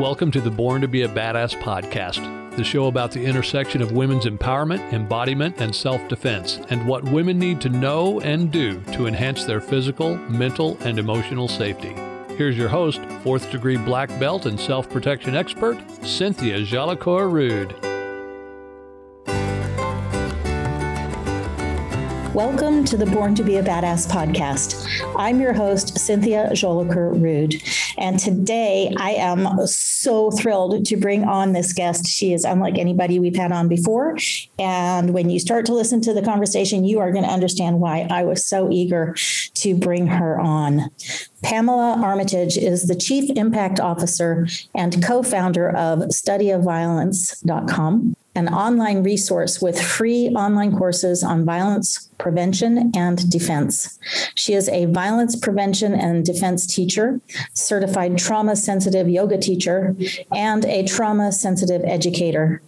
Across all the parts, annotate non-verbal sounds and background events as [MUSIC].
Welcome to the Born to Be a Badass podcast, the show about the intersection of women's empowerment, embodiment, and self defense, and what women need to know and do to enhance their physical, mental, and emotional safety. Here's your host, fourth degree black belt and self protection expert, Cynthia Jolicoeur Rude. Welcome to the Born to Be a Badass podcast. I'm your host, Cynthia Jolicoeur Rude. And today I am so thrilled to bring on this guest. She is unlike anybody we've had on before. And when you start to listen to the conversation, you are going to understand why I was so eager to bring her on. Pamela Armitage is the Chief Impact Officer and co founder of studyofviolence.com an online resource with free online courses on violence prevention and defense. She is a violence prevention and defense teacher, certified trauma sensitive yoga teacher, and a trauma sensitive educator.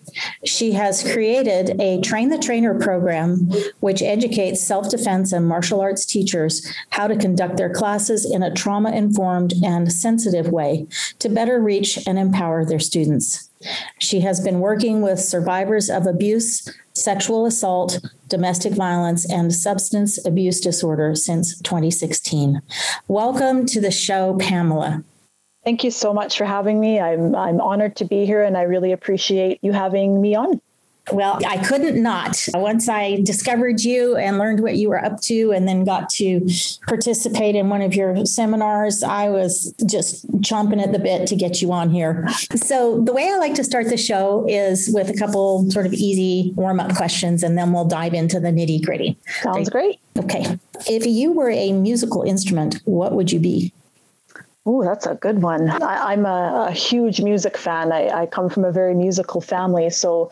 She has created a train the trainer program which educates self-defense and martial arts teachers how to conduct their classes in a trauma informed and sensitive way to better reach and empower their students. She has been working with survivors of abuse, sexual assault, domestic violence, and substance abuse disorder since 2016. Welcome to the show, Pamela. Thank you so much for having me. I'm I'm honored to be here and I really appreciate you having me on. Well, I couldn't not. Once I discovered you and learned what you were up to, and then got to participate in one of your seminars, I was just chomping at the bit to get you on here. So, the way I like to start the show is with a couple sort of easy warm up questions, and then we'll dive into the nitty gritty. Sounds great. Okay. If you were a musical instrument, what would you be? Oh, that's a good one. I, am a, a, huge music fan. I, I, come from a very musical family, so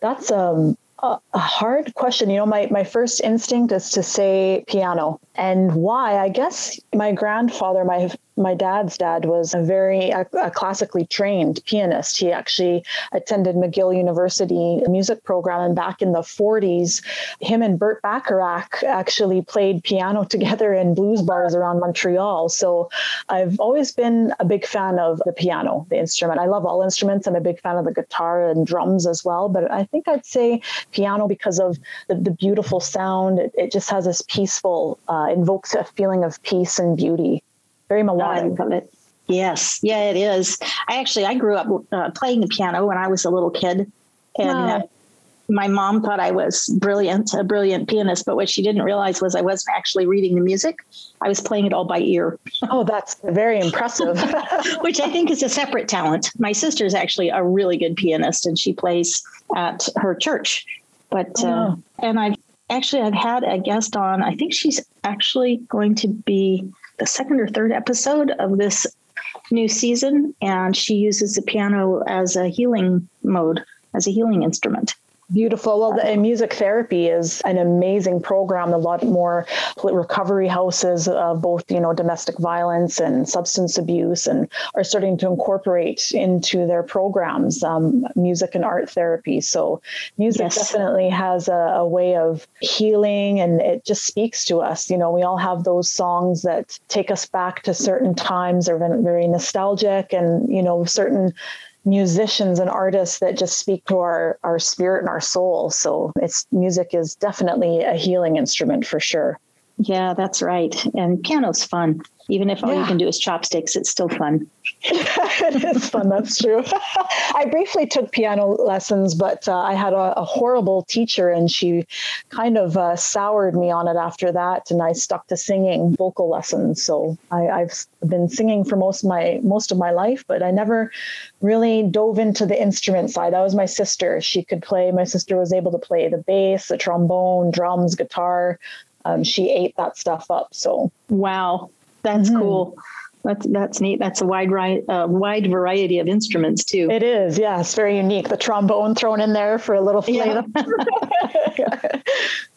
that's um, a, a hard question. You know, my my first instinct is to say piano, and why? I guess my grandfather, my my dad's dad was a very a, a, classically trained pianist. He actually attended McGill University music program, and back in the 40s, him and Burt Bacharach actually played piano [LAUGHS] together in blues bars around Montreal. So I've always been a big fan of the piano, the instrument. I love all instruments. I'm a big fan of the guitar and drums as well, but I think I'd say piano because of the, the beautiful sound. It, it, just has this peaceful, uh, invokes a feeling of peace and beauty very melodic of it. Yes, yeah, it is. I actually I grew up uh, playing the piano when I was a little kid, and uh, my mom thought I was brilliant, a brilliant pianist. But what she didn't realize was I wasn't actually reading the music; I was playing it all by ear. Oh, that's very impressive. [LAUGHS] Which I think is a separate talent. My sister is actually a really good pianist, and she plays at her church. But uh, oh. uh, and I've actually I've had a guest on. I think she's actually going to be the second or third episode of this new season, and she uses the piano as a healing mode, as a healing instrument. Beautiful. Well, the music therapy is an amazing program. A lot more recovery houses of both, you know, domestic violence and substance abuse, and are starting to incorporate into their programs um, music and art therapy. So, music yes. definitely has a, a way of healing, and it just speaks to us. You know, we all have those songs that take us back to certain times. They're very nostalgic, and you know, certain musicians and artists that just speak to our our spirit and our soul. So it's music is definitely a healing instrument for sure. Yeah, that's right. And piano's fun. Even if all yeah. you can do is chopsticks, it's still fun. [LAUGHS] it is fun. That's true. [LAUGHS] I briefly took piano lessons, but uh, I had a, a, horrible teacher, and she kind of uh, soured me on it after that. And I stuck to singing vocal lessons. So I, I've been singing for most of my most of my life, but I never really dove into the instrument side. That was my sister. She could play. My sister was able to play the bass, the trombone, drums, guitar um, she ate that stuff up. So wow, that's mm-hmm. cool. That's that's neat. That's a wide uh, wide variety of instruments too. It is, yes, very unique. The trombone thrown in there for a little flavor. Yeah.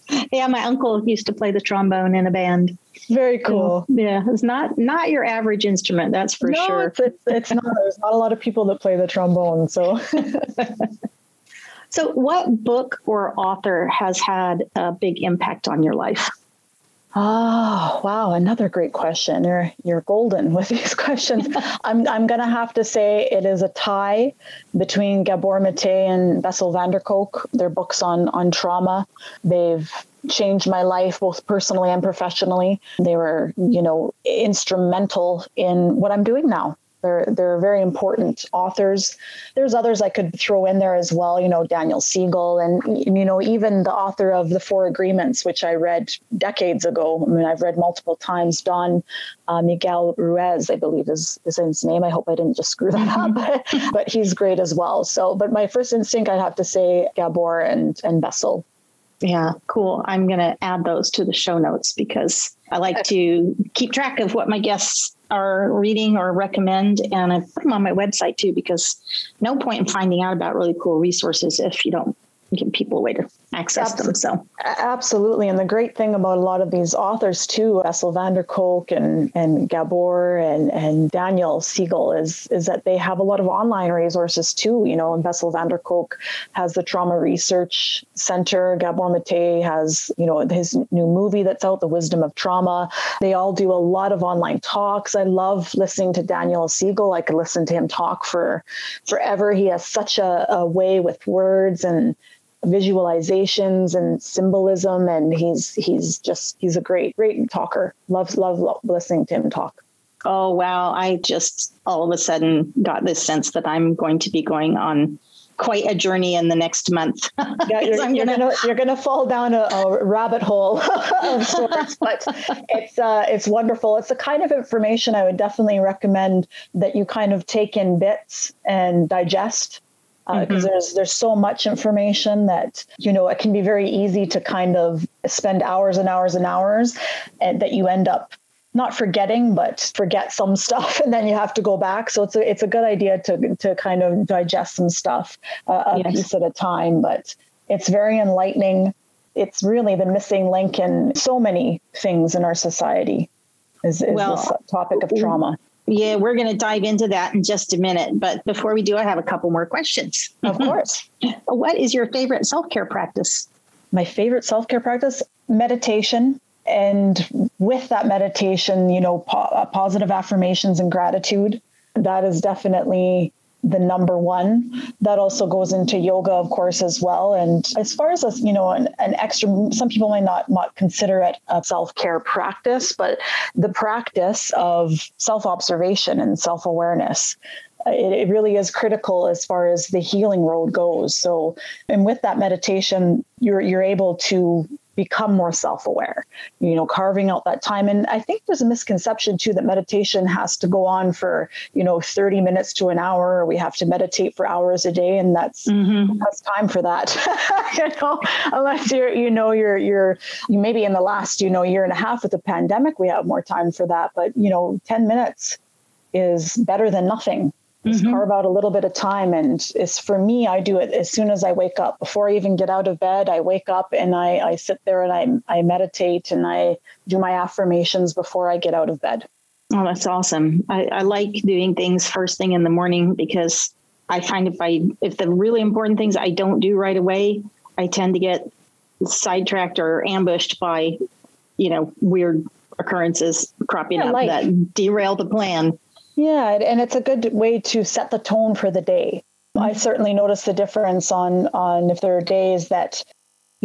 [LAUGHS] yeah, my uncle used to play the trombone in a band. Very cool. yeah, it's not not your average instrument, that's for no, sure. It's, it's, it's not. There's not a lot of people that play the trombone, so. [LAUGHS] So, what book or author has had a big impact on your life? Oh, wow. Another great question. You're, you're golden [LAUGHS] with these questions. [LAUGHS] I'm, I'm going to have to say it is a tie between Gabor Mate and Bessel van der Kolk. Their books on, on trauma. They've changed my life both personally and professionally. They were, you know, instrumental in what I'm doing now. They're they're very important authors. There's others I could throw in there as well. You know, Daniel Siegel, and you know even the author of the Four Agreements, which I read decades ago. I mean, I've read multiple times. Don uh, Miguel Ruiz, I believe is is his name. I hope I didn't just screw that up, mm-hmm. [LAUGHS] but he's great as well. So, but my first instinct, I'd have to say Gabor and and Bessel. Yeah, cool. I'm going to add those to the show notes because I like to keep track of what my guests are reading or recommend. And I put them on my website too, because no point in finding out about really cool resources if you don't give people a way to access Absolutely. them. So absolutely, and the great thing about a lot of these authors too, uh, Bessel van der Kolk and and Gabor and and Daniel Siegel is is that they have a lot of online resources too. You know, and Bessel van der Kolk has the Trauma Research Center. Gabor Mate has you know his new movie that's out, The Wisdom of Trauma. They all do a lot of online talks. I love listening to Daniel Siegel. I could listen to him talk for forever. He has such a, a way with words and visualizations and symbolism and he's he's just he's a great great talker love love, love listening to him talk oh wow i just all of a sudden got this sense that i'm going to be going on quite a journey in the next month. [LAUGHS] yeah, you're, you're gonna, gonna, you're gonna fall down a, a rabbit hole [LAUGHS] of sorts, but it's uh, it's wonderful. It's the kind of information I would definitely recommend that you kind of take in bits and digest because uh, mm-hmm. there's there's so much information that you know it can be very easy to kind of spend hours and hours and hours and that you end up not forgetting but forget some [LAUGHS] stuff and then you have to go back so it's a it's a good idea to to kind of digest some stuff uh, a yes. piece at a time but it's very enlightening it's really the missing link in so many things in our society is, is well, this topic of trauma yeah, we're going to dive into that in just a minute. But before we do, I have a couple more questions. Of course. what is your favorite self care practice? My favorite self care practice? Meditation. And with that meditation, you know, po- uh, positive affirmations and gratitude. That is definitely the number one. That also goes into yoga, of course, as well. And as far as you know, an, an extra, some people might not, not consider it a self care practice, but the practice of self observation and self awareness. It, really is critical as far as the healing road goes. So, and with that meditation, you're you're able to become more self-aware you know carving out that time. And i think there's a misconception too that meditation has to go on for you know 30 minutes to an hour or we have to meditate for hours a day and that's mm-hmm. that's time for that. [LAUGHS] You know unless you're you know you're you're you maybe in the last you know year and a half with the pandemic we have more time for that. But you know 10 minutes is better than nothing just mm-hmm. carve out a little bit of time. And it's for me i do it as soon as i wake up. Before i even get out of bed i wake up and i, I sit there and I, I meditate and i do my affirmations before i get out of bed. Oh that's awesome. I, I like doing things first thing in the morning because i find if i if the really important things i don't do right away i tend to get sidetracked or ambushed by you know weird occurrences cropping yeah, up like, that derail the plan yeah, and it's a good way to set the tone for the day. I mm-hmm. certainly notice the difference on on if there are days that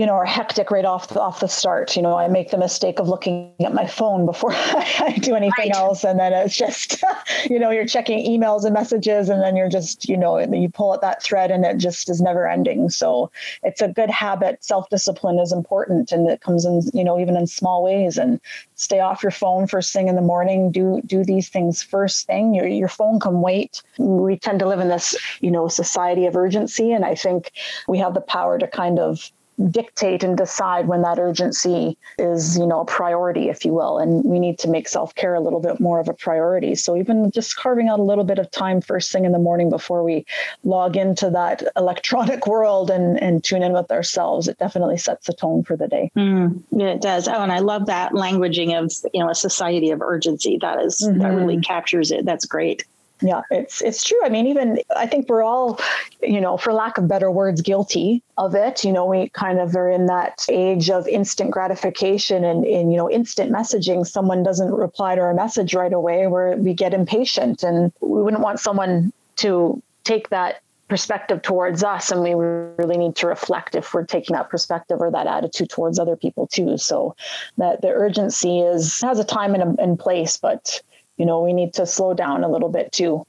you know, are hectic right off the, off the start. You know, I make the mistake of looking at my phone before [LAUGHS] I do anything right. else, and then it's just, [LAUGHS] you know, you're checking emails and messages, and then you're just, you know, you pull at that thread, and it just is never ending. So it's a good habit. Self discipline is important, and it comes in, you know, even in small ways. And stay off your phone first thing in the morning. Do do these things first thing. Your your phone can wait. We tend to live in this, you know, society of urgency, and I think we have the power to kind of dictate and decide when that urgency is, you know, a priority, if you will. And we need to make self care a little bit more of a priority. So even just carving out a little bit of time first thing in the morning before we log into that electronic [LAUGHS] world and, and tune in with ourselves, it definitely sets the tone for the day. Mm, yeah, it does. Oh, and I love that languaging of, you know, a society of urgency. That is, mm-hmm. that really captures it. That's great. Yeah, it's it's true. I mean, even I think we're all, you know, for lack of better words, guilty of it. You know, we kind of are in that age of instant gratification and, in you know, instant messaging. Someone doesn't reply to our message right away, where we get impatient, and we wouldn't want someone to take that perspective towards us and we really need to reflect if we're taking that perspective or that attitude towards other people too so that the urgency is has a time and, a, and place but you know we need to slow down a little bit too.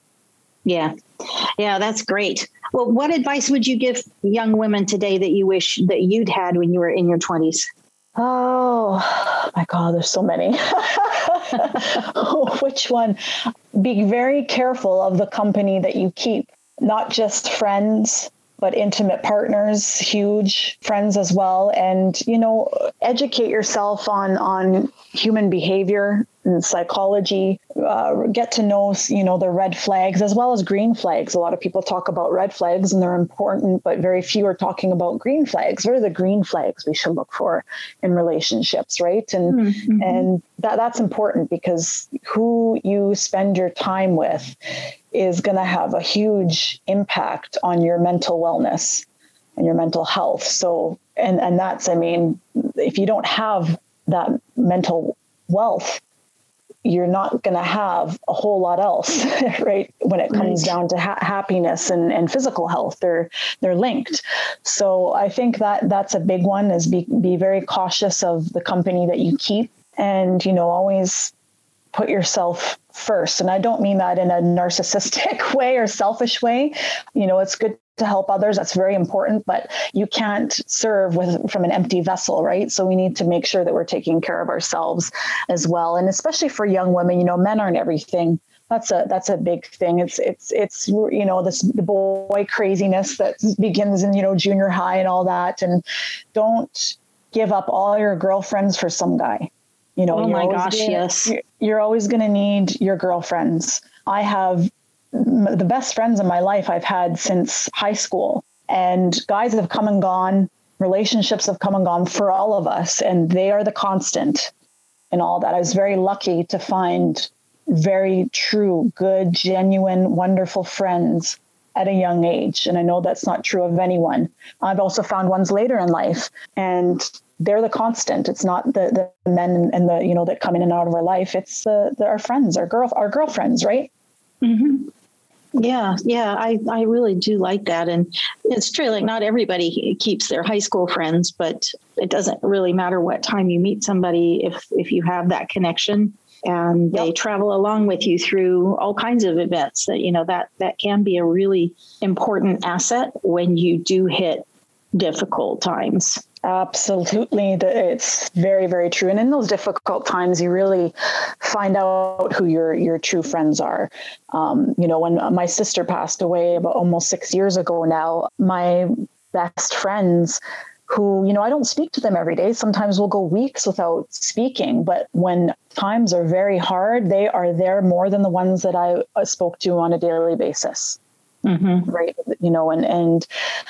Yeah. Yeah that's great. Well what advice would you give young women today that you wish that you'd had when you were in your 20s oh my god there's so many. [LAUGHS] Which one? Be very careful of the company that you keep. Not just friends, but intimate partners, huge friends as well. And, you know, educate yourself on, on human behavior psychology, uh, get to know, you know, the red flags as well as green flags. A lot of people talk about red flags and they're important, but very few are talking about green flags. What are the green flags we should look for in relationships, right? And mm-hmm. and that that's important because who you spend your time with is going to have a huge impact on your mental wellness and your mental health. So, and and that's, I mean, if you don't have that mental wealth, you're not going to have a whole lot else, [LAUGHS] right? When it comes right. down to ha- happiness and, and physical health, they're they're linked. So I think that that's a big one. Is be be very cautious of the company that you keep, and you know always put yourself first. And I don't mean that in a narcissistic [LAUGHS] way or selfish way. You know, it's good to help others. That's very important, but you can't serve with from an empty vessel, right? So we need to make sure that we're taking care of ourselves as well. And especially for young women, you know, men aren't everything. That's a that's a big thing. It's it's it's you know this the boy craziness that begins in you know junior high and all that. And don't give up all your girlfriends for some guy you know, oh my gosh, gonna, yes. You're always going to need your girlfriends. I have the best friends in my life I've had since high school, and guys have come and gone. Relationships have come and gone for all of us, and they are the constant in all that. I was very lucky to find very true, good, genuine, wonderful friends at a young age. And I know that's not true of anyone. I've also found ones later in life. And they're the constant. It's not the the men and the you know that come in and out of our life. It's the, the our friends, our girl, our girlfriends, right? Mm-hmm. Yeah, yeah, I I really do like that, and it's true. Like not everybody keeps their high school friends, but it doesn't really matter what time you meet somebody if if you have that connection and they yep. travel along with you through all kinds of events that you know that that can be a really important asset when you do hit difficult times Absolutely. It's very, very true. And in those difficult times, you really find out who your, your true friends are. Um, you know, when my sister passed away about almost six years ago now, my best friends who, you know, I don't speak to them every day. Sometimes we'll go weeks without speaking, but when times are very hard, they are there more than the ones that I spoke to on a daily basis. Mm-hmm. Right. You know, and, and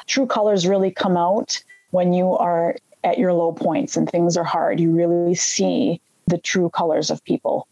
true colors really come out when you are at your low points and things are hard, you really see the true colors of people.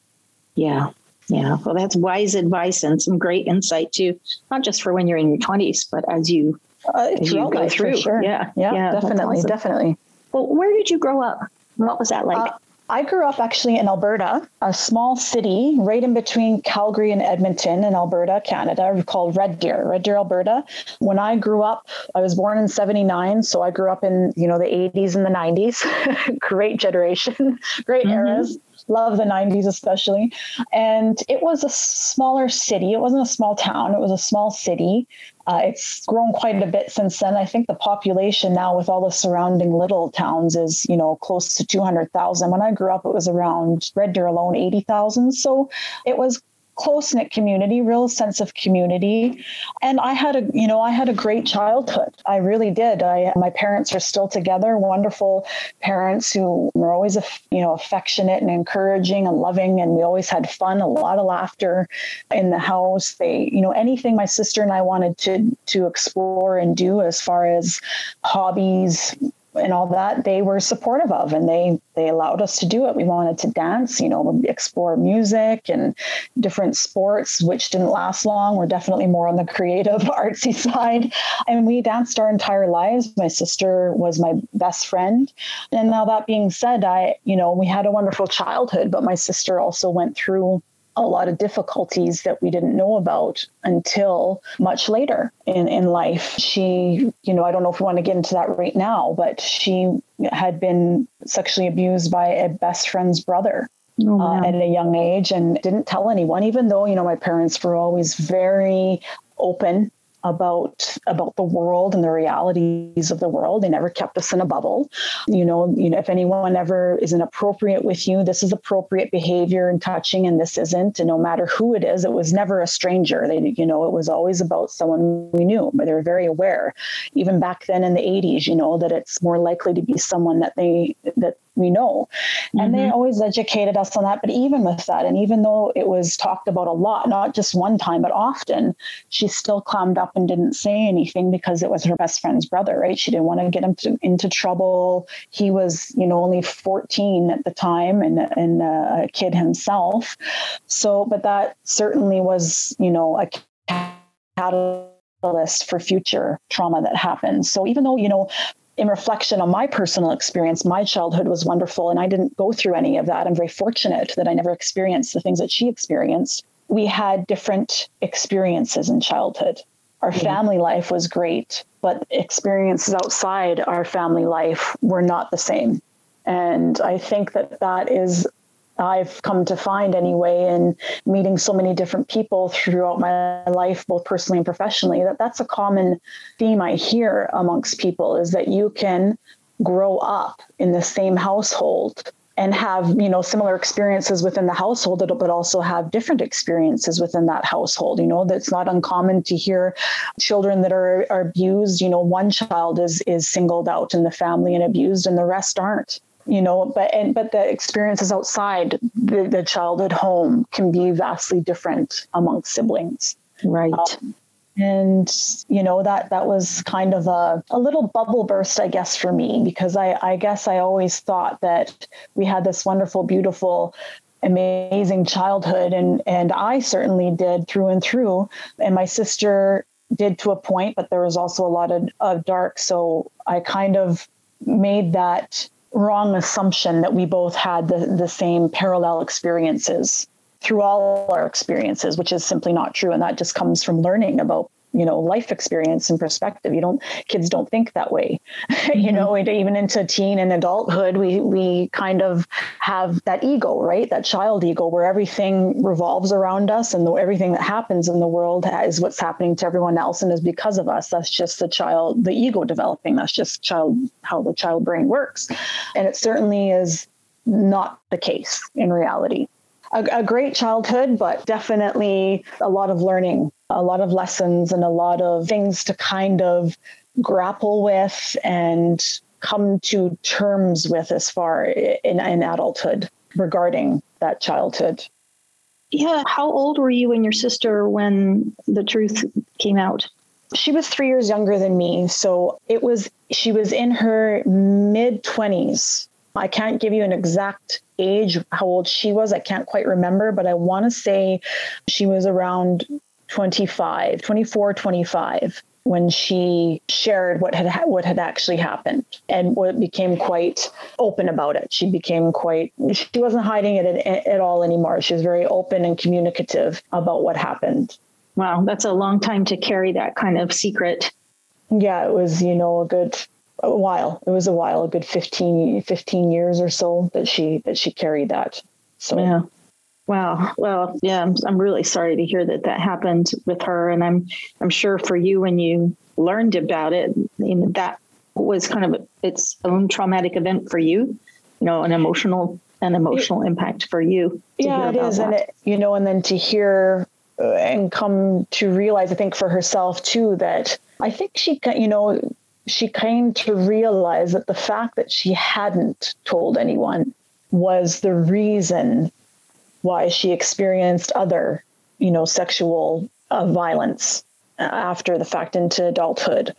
Yeah. Yeah. Well, that's wise advice and some great insight too, not just for when you're in your 20s, but as you, uh, as you go through. Sure. Yeah. Yeah. yeah definitely. Awesome. Definitely. Well, where did you grow up? What was that like? Uh, I grew up actually in Alberta, a small city right in between Calgary and Edmonton in Alberta, Canada, called Red Deer, Red Deer, Alberta. When I grew up, I was born in 79, so I grew up in, you know, the 80s and the 90s. [LAUGHS] great generation, [LAUGHS] great mm-hmm. eras love the 90s especially and it was a smaller city it wasn't a small town it was a small city uh, it's grown quite a bit since then. I think the population now, with all the surrounding little towns, is you know close to two hundred thousand. When I grew up, it was around Red Deer alone eighty thousand. So it was close knit community, real sense of community. And I had a, you know, I had a great childhood. I really did. I, my parents are still together, wonderful parents who were always, you know, affectionate and encouraging and loving. And we always had fun, a lot of laughter in the house. They, you know, anything my sister and I wanted to, to explore and do as far as hobbies, and all that they were supportive of and they they allowed us to do it. We wanted to dance you know explore music and different sports which didn't last long. We're definitely more on the creative [LAUGHS] artsy side. And we danced our entire lives. My sister was my best friend. And now that being said i you know we had a wonderful childhood but my sister also went through a lot of difficulties that we didn't know about until much later in, in life. She, you know, I don't know if we want to get into that right now, but she had been sexually abused by a best friend's brother. Oh, uh, at a young age and didn't tell anyone even though you know my parents were always very open about about the world and the realities of the world. They never kept us in a bubble. You know, you know, if anyone ever is inappropriate with you, this is appropriate behavior and touching, and this isn't. And no matter who it is, it was never a stranger. They, you know, it was always about someone we knew. They were very aware, even back then in the '80s, you know, that it's more likely to be someone that they that we know. Mm-hmm. And they mm-hmm. always educated us on that. But even with that, and even though it was talked about a lot, not just one time, but often, she still clammed up and didn't say anything because it was her best friend's brother, right? She didn't want to get him to, into trouble. He was, you know, only 14 at the time and, and uh, a kid himself. So, but that certainly was, you know, a catalyst for future trauma that happens. So even though, you know, in reflection on my personal experience, my childhood was wonderful and I didn't go through any of that. I'm very fortunate that I never experienced the things that she experienced. We had different experiences in childhood. Our mm-hmm. family life was great, but experiences outside our family life were not the same. And I think that that is I've come to find anyway in meeting so many different people throughout my life, both personally and professionally, that that's a common theme I hear amongst people is that you can grow up in the same household and have you know similar experiences within the household but also have different experiences within that household you know that's not uncommon to hear children that are, are abused you know one child is is singled out in the family and abused and the rest aren't you know but and but the experiences outside the, the childhood home can be vastly different amongst siblings. Right. Um, and you know that that was kind of a, a little bubble burst i guess for me because i i guess i always thought that we had this wonderful beautiful amazing childhood. And and i certainly did through and through. And my sister did to a point but there was also a lot of, of dark. So i kind of made that wrong assumption that we both had the, the same parallel experiences through all our experiences, which is simply not true. And that just comes from learning about you know life experience and perspective. You don't kids don't think that way. Mm-hmm. [LAUGHS] you know even into teen and adulthood we we kind of have that ego right? That child ego where everything revolves around us and the, everything that happens in the world is what's happening to everyone else and is because of us. That's just the child the ego developing. That's just child how the child brain works. And it certainly is not the case in reality a, a, great childhood, but definitely a lot of learning, a lot of lessons, and a lot of things to kind of grapple with and come to terms with as far in, in adulthood regarding that childhood. Yeah. How old were you and your sister when the truth came out? She was three years younger than me. So it was, she was in her mid 20s. I can't give you an exact age, how old she was, I can't quite remember, but I want to say she was around 25, 24, 25 when she shared what had what had actually happened and what became quite open about it. She became quite she wasn't hiding it at, at all anymore. She was very open and communicative about what happened. Wow, that's a long time to carry that kind of secret. Yeah, it was, you know, a good a while. It was a while, a good 15, 15 years or so that she that she carried that. So yeah. Wow. Well, yeah, I'm, I'm really sorry to hear that that happened with her, and I'm I'm sure for you when you learned about it, you know, that was kind of its own traumatic event for you. You know, an emotional an emotional impact for you. Yeah, it is, that. and it you know, and then to hear uh, and come to realize, I think for herself too, that I think she, you know, she came to realize that the fact that she hadn't told anyone was the reason why she experienced other, you know, sexual uh, violence after the fact into adulthood.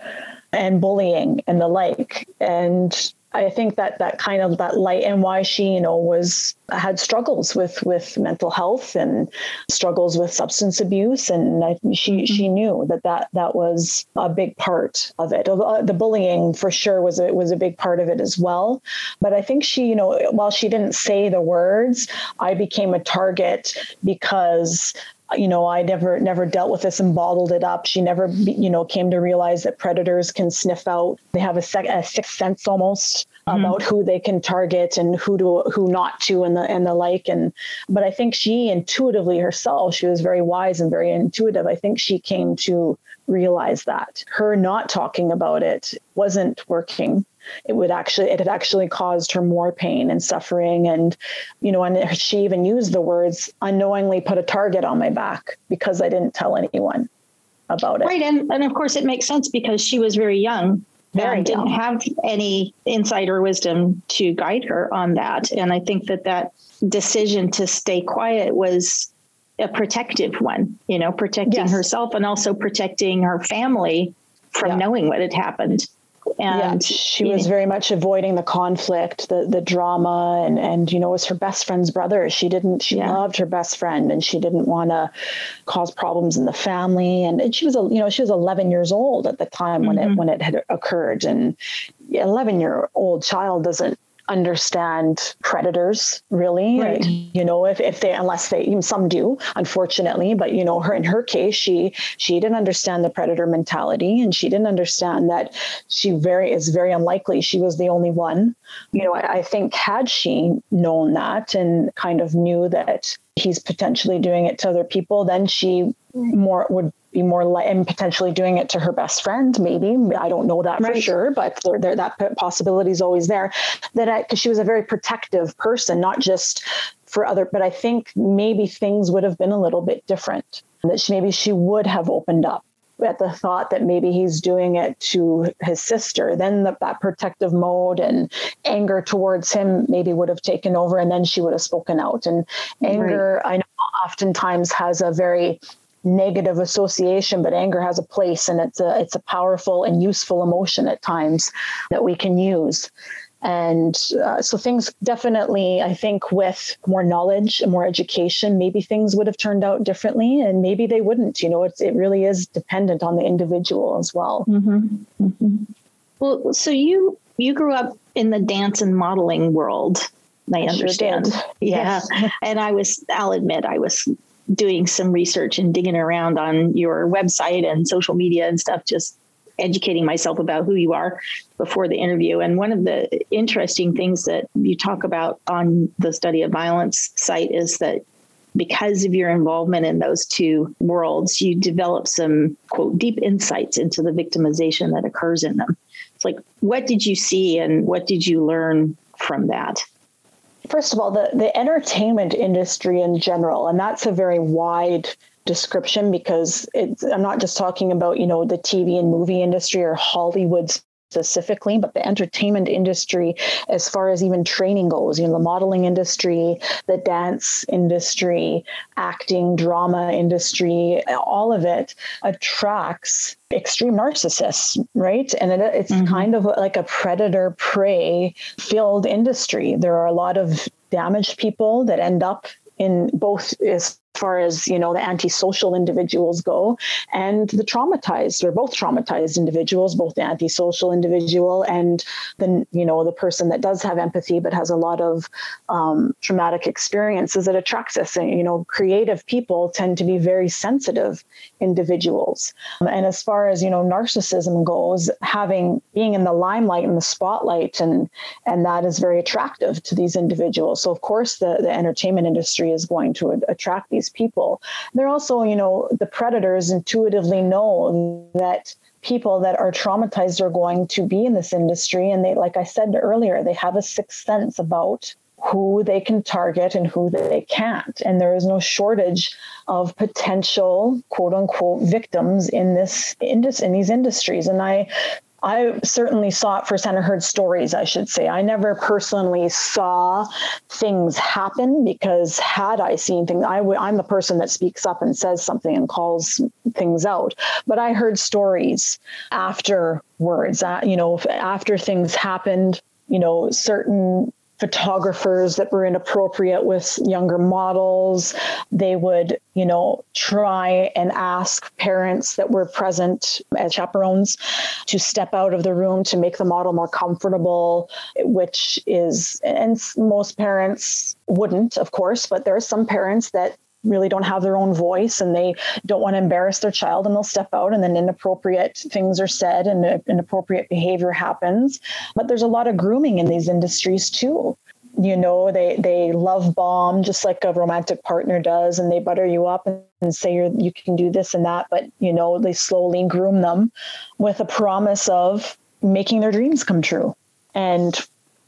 and bullying and the like. And I think that that kind of that light and why she, you know, was had struggles with with mental health and struggles with substance abuse, and I, she mm-hmm. she knew that that that was a big part of it. The bullying for sure was a, was a big part of it as well. But I think she, you know, while she didn't say the words, I became a target because you know i never never dealt with this and bottled it up. She never you know came to realize that predators can sniff out they have a, sec- a sixth sense almost mm-hmm. about who they can target and who to who not to and the and the like. And but i think she intuitively herself she was very wise and very intuitive. I think she came to realize that her not talking about it wasn't working it would actually it had actually caused her more pain and suffering. And you know and she even used the words unknowingly put a target on my back because i didn't tell anyone about it. Right. And, and of course it makes sense because she was very young very and didn't have any insight or wisdom to guide her on that. And i think that that decision to stay quiet was a protective one you know protecting yes. herself and also protecting her family from yeah. knowing what had happened and yeah, she was very much avoiding the conflict, the the drama, and and you know, it was her best friend's brother. She didn't. She yeah. loved her best friend, and she didn't want to cause problems in the family. And, and she was, a you know, she was 11 years old at the time when mm-hmm. it when it had occurred, and 11 year old child doesn't understand predators really right. you know if, if they unless they some do unfortunately but you know her in her case she she didn't understand the predator mentality and she didn't understand that she very is very unlikely she was the only one you know I, I think had she known that and kind of knew that he's potentially doing it to other people then she more would be more like and potentially doing it to her best friend maybe i don't know that right. for sure but there, there, that possibility is always there that because she was a very protective person not just for other but i think maybe things would have been a little bit different that she, maybe she would have opened up at the thought that maybe he's doing it to his sister then the, that protective mode and anger towards him maybe would have taken over and then she would have spoken out and anger right. i know oftentimes has a very negative association but anger has a place and it's a it's a powerful and useful emotion at times that we can use and uh, so things definitely i think with more knowledge and more education maybe things would have turned out differently and maybe they wouldn't you know it's, it really is dependent on the individual as well mm-hmm. Mm-hmm. well so you you grew up in the dance and modeling world I, understand. Sure [LAUGHS] yeah. [LAUGHS] And I was, I'll admit, I was doing some research and digging around on your website and social media and stuff, just educating myself about who you are before the interview. And one of the interesting things that you talk about on the study of violence site is that because of your involvement in those two worlds, you develop some quote deep insights into the victimization that occurs in them. It's like, what did you see and what did you learn from that? First of all, the, the entertainment industry in general, and that's a very wide description because I'm not just talking about, you know, the TV and movie industry or Hollywood specifically, but the entertainment industry, as far as even training goes, you know, the modeling industry, the dance industry, acting, drama industry, all of it attracts extreme narcissists, right? And it, it's mm-hmm. kind of like a predator prey filled industry. There are a lot of damaged people that end up in both is far as you know the antisocial individuals go and the traumatized or both traumatized individuals both the antisocial individual and the you know the person that does have empathy but has a lot of um, traumatic experiences that attracts us. And you know creative people tend to be very sensitive individuals. And as far as you know narcissism goes having being in the limelight and the spotlight and and that is very attractive to these individuals. So of course the the entertainment industry is going to attract these people. They're also, you know, the predators intuitively know that people that are traumatized are going to be in this industry. And they, like I said earlier, they have a sixth sense about who they can target and who they can't. And there is no shortage of potential quote unquote victims in this in these industries. And I I certainly saw it firsthand or heard stories, I should say. I never personally saw things happen because had I seen things, i w- I'm the person that speaks up and says something and calls things out. But I heard stories afterwards, uh, you know, after things happened, you know, certain photographers that were inappropriate with younger models. They would, you know, try and ask parents that were present as chaperones to step out of the room to make the model more comfortable, which is, and most parents wouldn't, of course, but there are some parents that really don't have their own voice and they don't want to embarrass their child and they'll step out and then inappropriate things are said and inappropriate behavior happens. But there's a lot of grooming in these industries too. You know they they love bomb just like a romantic partner does and they butter you up and, say you you can do this and that but you know they slowly groom them with a promise of making their dreams come true. And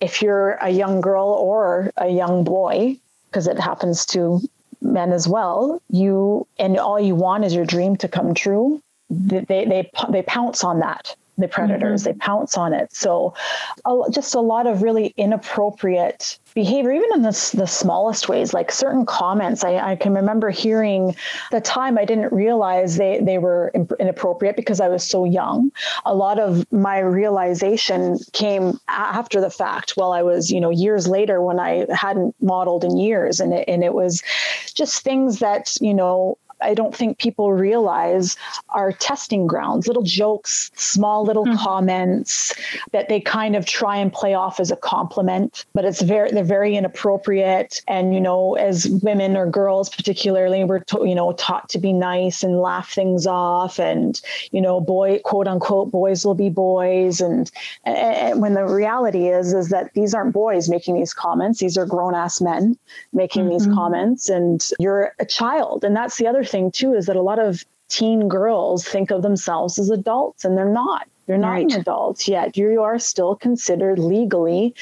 if you're a young girl or a young boy because it happens to men as well, you and all you want is your dream to come true. They they they pounce on that. The predators mm-hmm. they pounce on it. So, just a lot of really inappropriate behavior, even in the, the smallest ways, like certain comments. I, I can remember hearing the time I didn't realize they, they were inappropriate because I was so young. A lot of my realization came after the fact while I was, you know, years later when I hadn't modeled in years. And it, and it was just things that, you know, I don't think people realize are testing grounds, little jokes, small little mm-hmm. comments that they kind of try and play off as a compliment, but it's very they're very inappropriate. And you know, as women or girls particularly, we're to, you know taught to be nice and laugh things off, and you know, boy quote unquote boys will be boys, and, and when the reality is is that these aren't boys making these comments; these are grown ass men making mm-hmm. these comments, and you're a child, and that's the other thing too is that a lot of teen girls think of themselves as adults and they're not. You're not right. an adult yet. You are still considered legally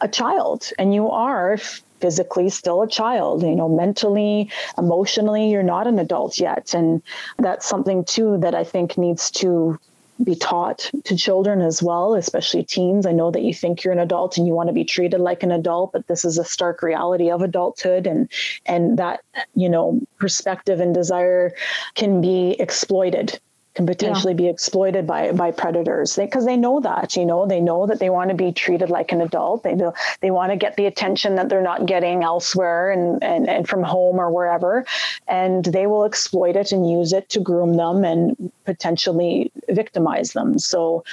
a child and you are physically still a child you know mentally emotionally you're not an adult yet and that's something too that i think needs to be taught to children as well, especially teens. I know that you think you're an adult and you want to be treated like an adult, but this is a stark reality of adulthood and and that, you know, perspective and desire can be exploited can potentially yeah. be exploited by by predators. Because they, they, know that you know they know that they want to be treated like an adult. They do they want to get the attention that they're not getting elsewhere and, and and from home or wherever and they will exploit it and use it to groom them and potentially victimize them. So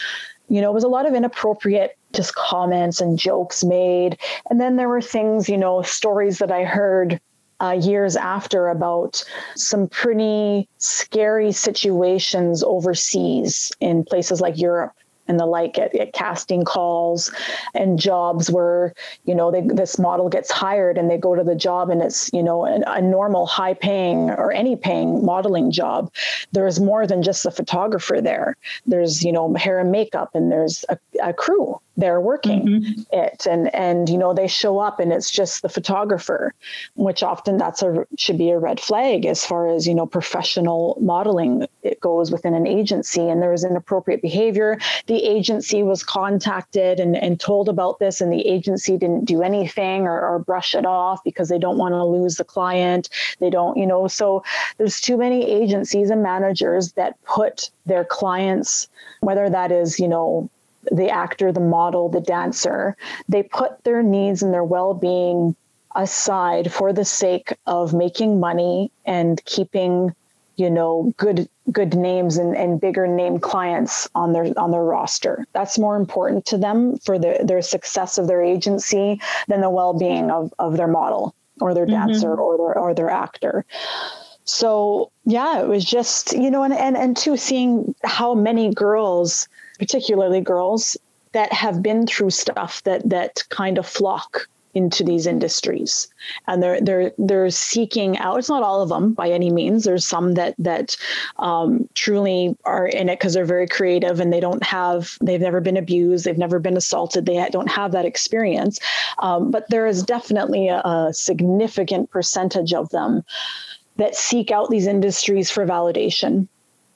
you know it was a lot of inappropriate just comments and jokes made. And then there were things you know stories that i heard uh, years after about some pretty scary situations overseas in places like Europe and the like. At, at, casting calls and jobs where you know they, this model gets hired and they go to the job and it's you know a, a normal high paying or any paying modeling job. There's more than just the photographer there. There's you know hair and makeup and there's a, a crew. They're working mm-hmm. it. And and you know they show up and it's just the photographer which often that's a should be a red flag as far as you know professional modeling it goes within an agency. And there was inappropriate behavior. The agency was contacted and, and told about this and the agency didn't do anything or, or brush it off because they don't want to lose the client. They don't you know so there's too many agencies and managers that put their clients whether that is you know the actor, the model, the dancer, they put their needs and their well being aside for the sake of making money and keeping you know good good names and, and bigger name clients on their on their roster that's more important to them for the, their success of their agency than the well-being of, of their model or their mm-hmm. dancer or their or their actor so yeah it was just you know and and, and to seeing how many girls particularly girls that have been through stuff that that kind of flock into these industries. And they're they're they're seeking out it's not all of them by any means. There's some that that um, truly are in it because they're very creative and they don't have they've never been abused they've never been assaulted they don't have that experience. Um, but there is definitely a, a significant percentage of them that seek out these industries for validation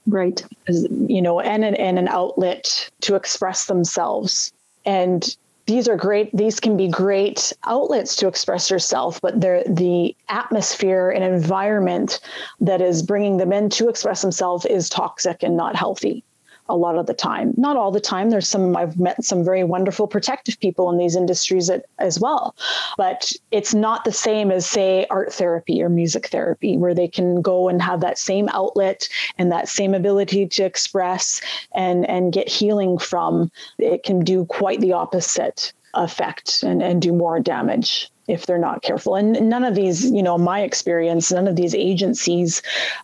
Right. You know, and an, and an outlet to express themselves. And these are great these can be great outlets to express yourself but they're the atmosphere and environment that is bringing them in to express themselves is toxic and not healthy a lot of the time. Not all the time. There's some, I've met some very wonderful protective people in these industries as well. But it's not the same as, say, art therapy or music therapy, where they can go and have that same outlet and that same ability to express and, and get healing from. It can do quite the opposite effect and, and do more damage if they're not careful. And none of these, you know, my experience, none of these agencies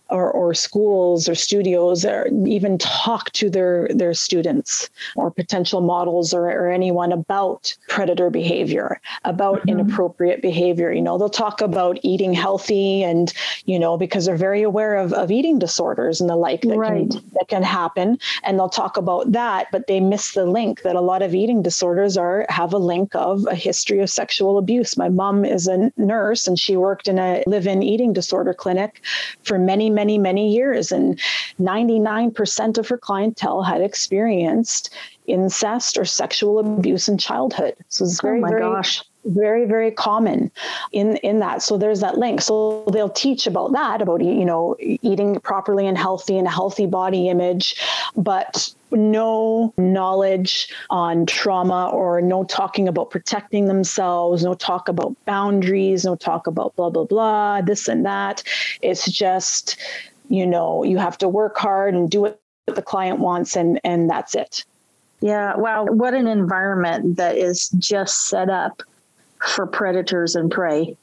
or, or schools or studios or even talk to their their students or potential models or, or anyone about predator behavior, about mm-hmm. inappropriate behavior. You know, they'll talk about eating healthy and, you know, because they're very aware of, of eating disorders and the like that right. can that can happen. And they'll talk about that, but they miss the link that a lot of eating disorders are have a link of a history of sexual abuse. My mom is a nurse and she worked in a live in eating disorder clinic for many, many, many years. And 99% of her clientele had experienced incest or sexual abuse in childhood. So it's very, oh very, gosh very very common in in that. So there's that link. So they'll teach about that about you know eating properly and healthy and a healthy body image but no knowledge on trauma or no talking about protecting themselves no talk about boundaries no talk about blah blah blah this and that. It's just you know you have to work hard and do what the client wants and and that's it. Yeah, wow. What an environment that is just set up for predators and prey.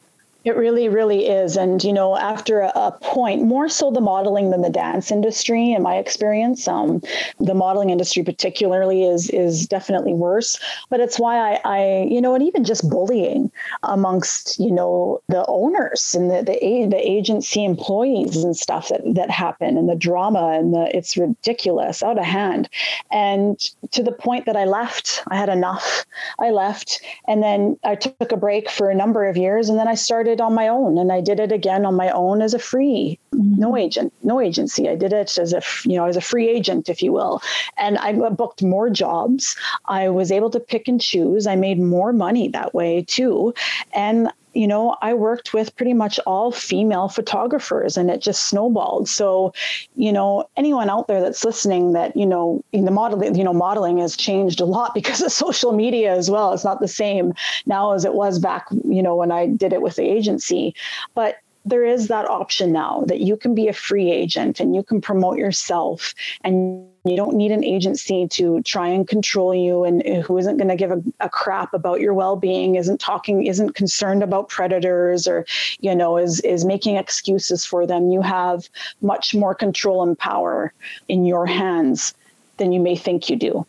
It really, really is. And, you know, after a, a, point, more so the modeling than the dance industry, in my experience, um, the modeling industry particularly is is definitely worse. But it's why I, I, you know, and even just bullying amongst, you know, the owners and the the, the agency employees and stuff that that happen and the drama and the it's ridiculous, out of hand. And to the point that I left, I had enough. I left and then I took a break for a number of years and then I started started on my own and I did it again on my own as a free, mm-hmm. no agent, no agency. I did it as a, you know, as a free agent, if you will. And I booked more jobs. I was able to pick and choose. I made more money that way too. And you know, I worked with pretty much all female photographers and it just snowballed. So, you know, anyone out there that's listening that, you know, in the modeling, you know, modeling has changed a lot [LAUGHS] because of social media as well. It's not the same now as it was back, you know, when I did it with the agency. But there is that option now that you can be a free agent and you can promote yourself and you don't need an agency to try and control you and who isn't going to give a, a, crap about your well-being isn't talking isn't concerned about predators or you know is is making excuses for them. You have much more control and power in your hands than you may think you do.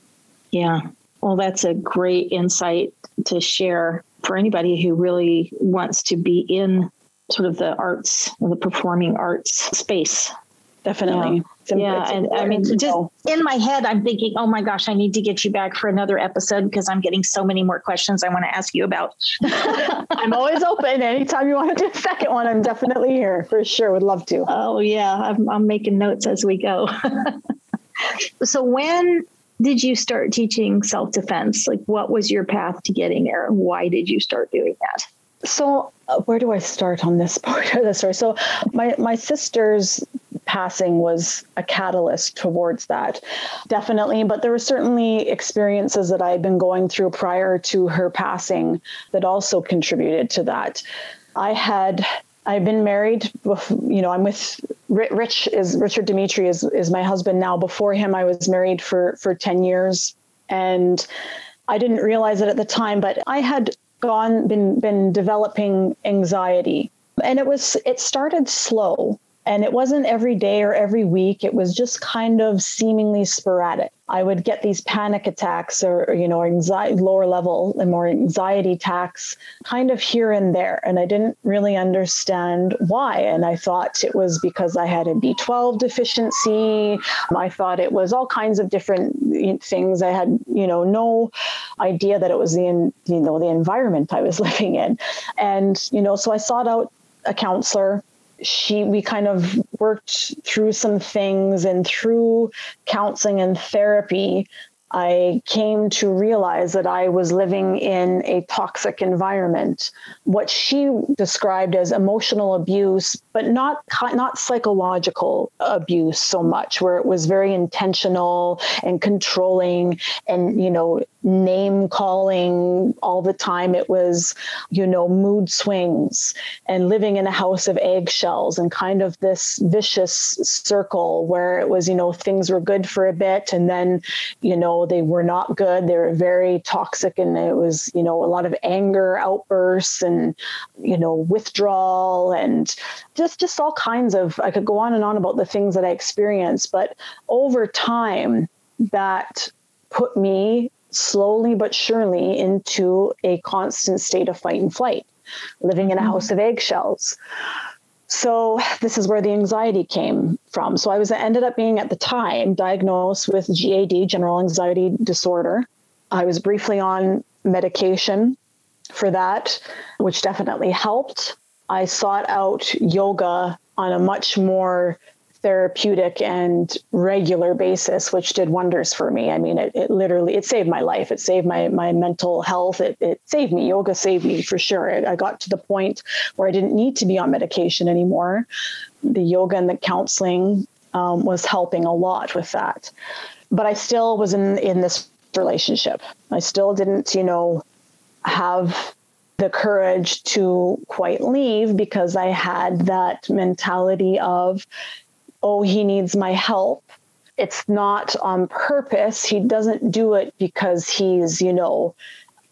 Yeah. Well that's a great insight to share for anybody who really wants to be in sort of the arts, and the performing arts space. Definitely. Yeah, yeah. and I mean, just in my head, I'm thinking, oh my gosh, I need to get you back for another episode because I'm getting so many more questions I want to ask you about. [LAUGHS] I'm always open. Anytime you want to do a second one, I'm definitely here for sure. Would love to. Oh, yeah. I'm, I'm making notes as we go. [LAUGHS] so, when did you start teaching self defense? Like, what was your path to getting there? Why did you start doing that? So, uh, where do I start on this [LAUGHS] part of the story? So, my my sister's passing was a catalyst towards that, definitely. But there were certainly experiences that I had been going through prior to her passing that also contributed to that. I had I've been married. You know, I'm with Rich. Is Richard Dimitri is is my husband now. Before him, I was married for for ten years, and I didn't realize it at the time, but I had gone been been developing anxiety. And it was it started slow. And it wasn't every day or every week. It was just kind of seemingly sporadic i would get these panic attacks or you know anxiety lower level and more anxiety attacks kind of here and there. And i didn't really understand why. And i thought it was because i had a b12 deficiency. I thought it was all kinds of different things. I had you know no idea that it was the you know the environment i was [LAUGHS] living in. And you know so i sought out a counselor she we kind of worked through some things and through counseling and therapy I came to realize that I was living in a toxic environment. What she described as emotional abuse, but not not psychological abuse so much, where it was very intentional and controlling, and you know, name calling all the time. It was, you know, mood swings and living in a house of eggshells and kind of this vicious circle where it was, you know, things were good for a bit and then, you know, they were not good. They were very toxic and it was, you know, a lot of anger outbursts and, you know, withdrawal and just just all kinds of I could go on and on about the things that I experienced. But over time that put me slowly but surely into a constant state of fight and flight, living in a mm-hmm. house of eggshells. So this is where the anxiety came from. So I was ended up being at the time diagnosed with GAD, general anxiety disorder. I was briefly on medication for that, which definitely helped. I sought out yoga on a much more therapeutic and regular basis, which did wonders for me. I mean, it, it literally, it saved my life. It saved my, my mental health. It, it saved me. Yoga saved me for sure. I, I got to the point where I didn't need to be on medication anymore. The yoga and the counseling um, was helping a lot with that. But I still was in, in this relationship. I still didn't, you know, have the courage to quite leave because I had that mentality of oh, he needs my help. It's not on purpose. He doesn't do it because he's, you know,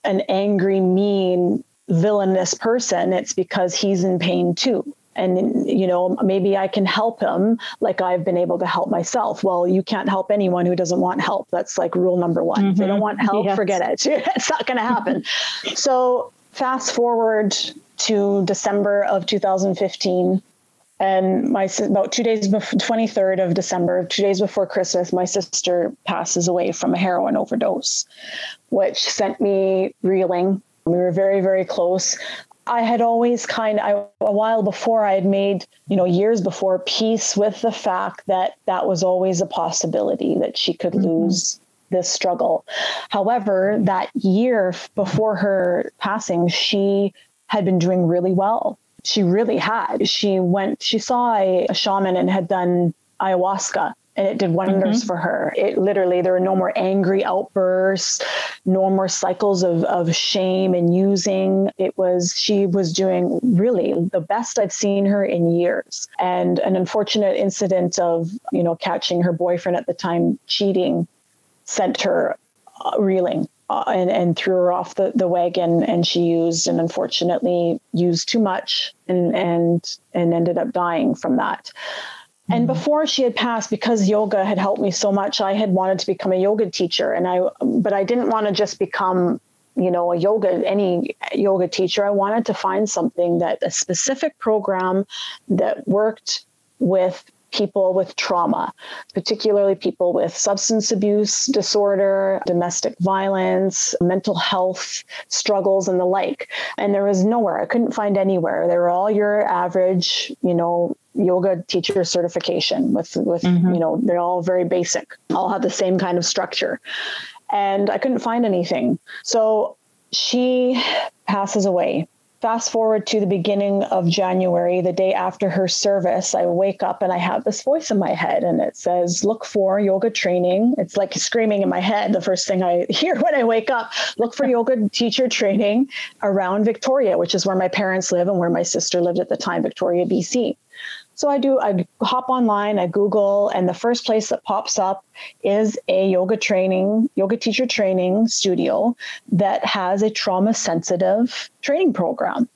an angry, mean, villainous person. It's because he's in pain too. And, you know, maybe I can help him like I've been able to help myself. Well, you can't help anyone who doesn't want help. That's like rule number one. Mm-hmm. If they don't mm-hmm. want help, yes. forget it. [LAUGHS] it's not going to happen. [LAUGHS] so, fast forward to December of 2015 and my about two days before 23rd of december two days before christmas my sister passes away from a heroin overdose which sent me reeling we were very very close i had always kind of a while before i had made you know years before peace with the fact that that was always a possibility that she could mm-hmm. lose this struggle however that year before her passing she had been doing really well she really had. She went, she saw a, a shaman and had done ayahuasca and it did wonders mm-hmm. for her. It literally, there were no more angry outbursts, no more cycles of, of shame and using. It was, she was doing really the best I've seen her in years. And an unfortunate incident of, you know, catching her boyfriend at the time cheating sent her uh, reeling uh, and, and threw her off the, the wagon and she used and unfortunately used too much and and and ended up dying from that and mm-hmm. before she had passed because yoga had helped me so much i had wanted to become a yoga teacher and i but i didn't want to just become you know a yoga any yoga teacher i wanted to find something that a specific program that worked with people with trauma, particularly people with substance abuse disorder, domestic violence, mental health struggles, and the like. And there was nowhere, I couldn't find anywhere. They were all your average, you know, yoga teacher certification with with mm-hmm. you know they're all very basic all have the same kind of structure and i couldn't find anything so she passes away fast forward to the beginning of January, the day after her service, I wake up and I have this voice in my head and it says, Look for yoga training. It's like screaming in my head. The first thing I [LAUGHS] hear when I wake up, look for yoga teacher training around Victoria, which is where my parents live and where my sister lived at the time, Victoria, BC. So I do, I hop online, I Google, and the first place that pops up is a yoga training, yoga teacher training studio that has a trauma sensitive training program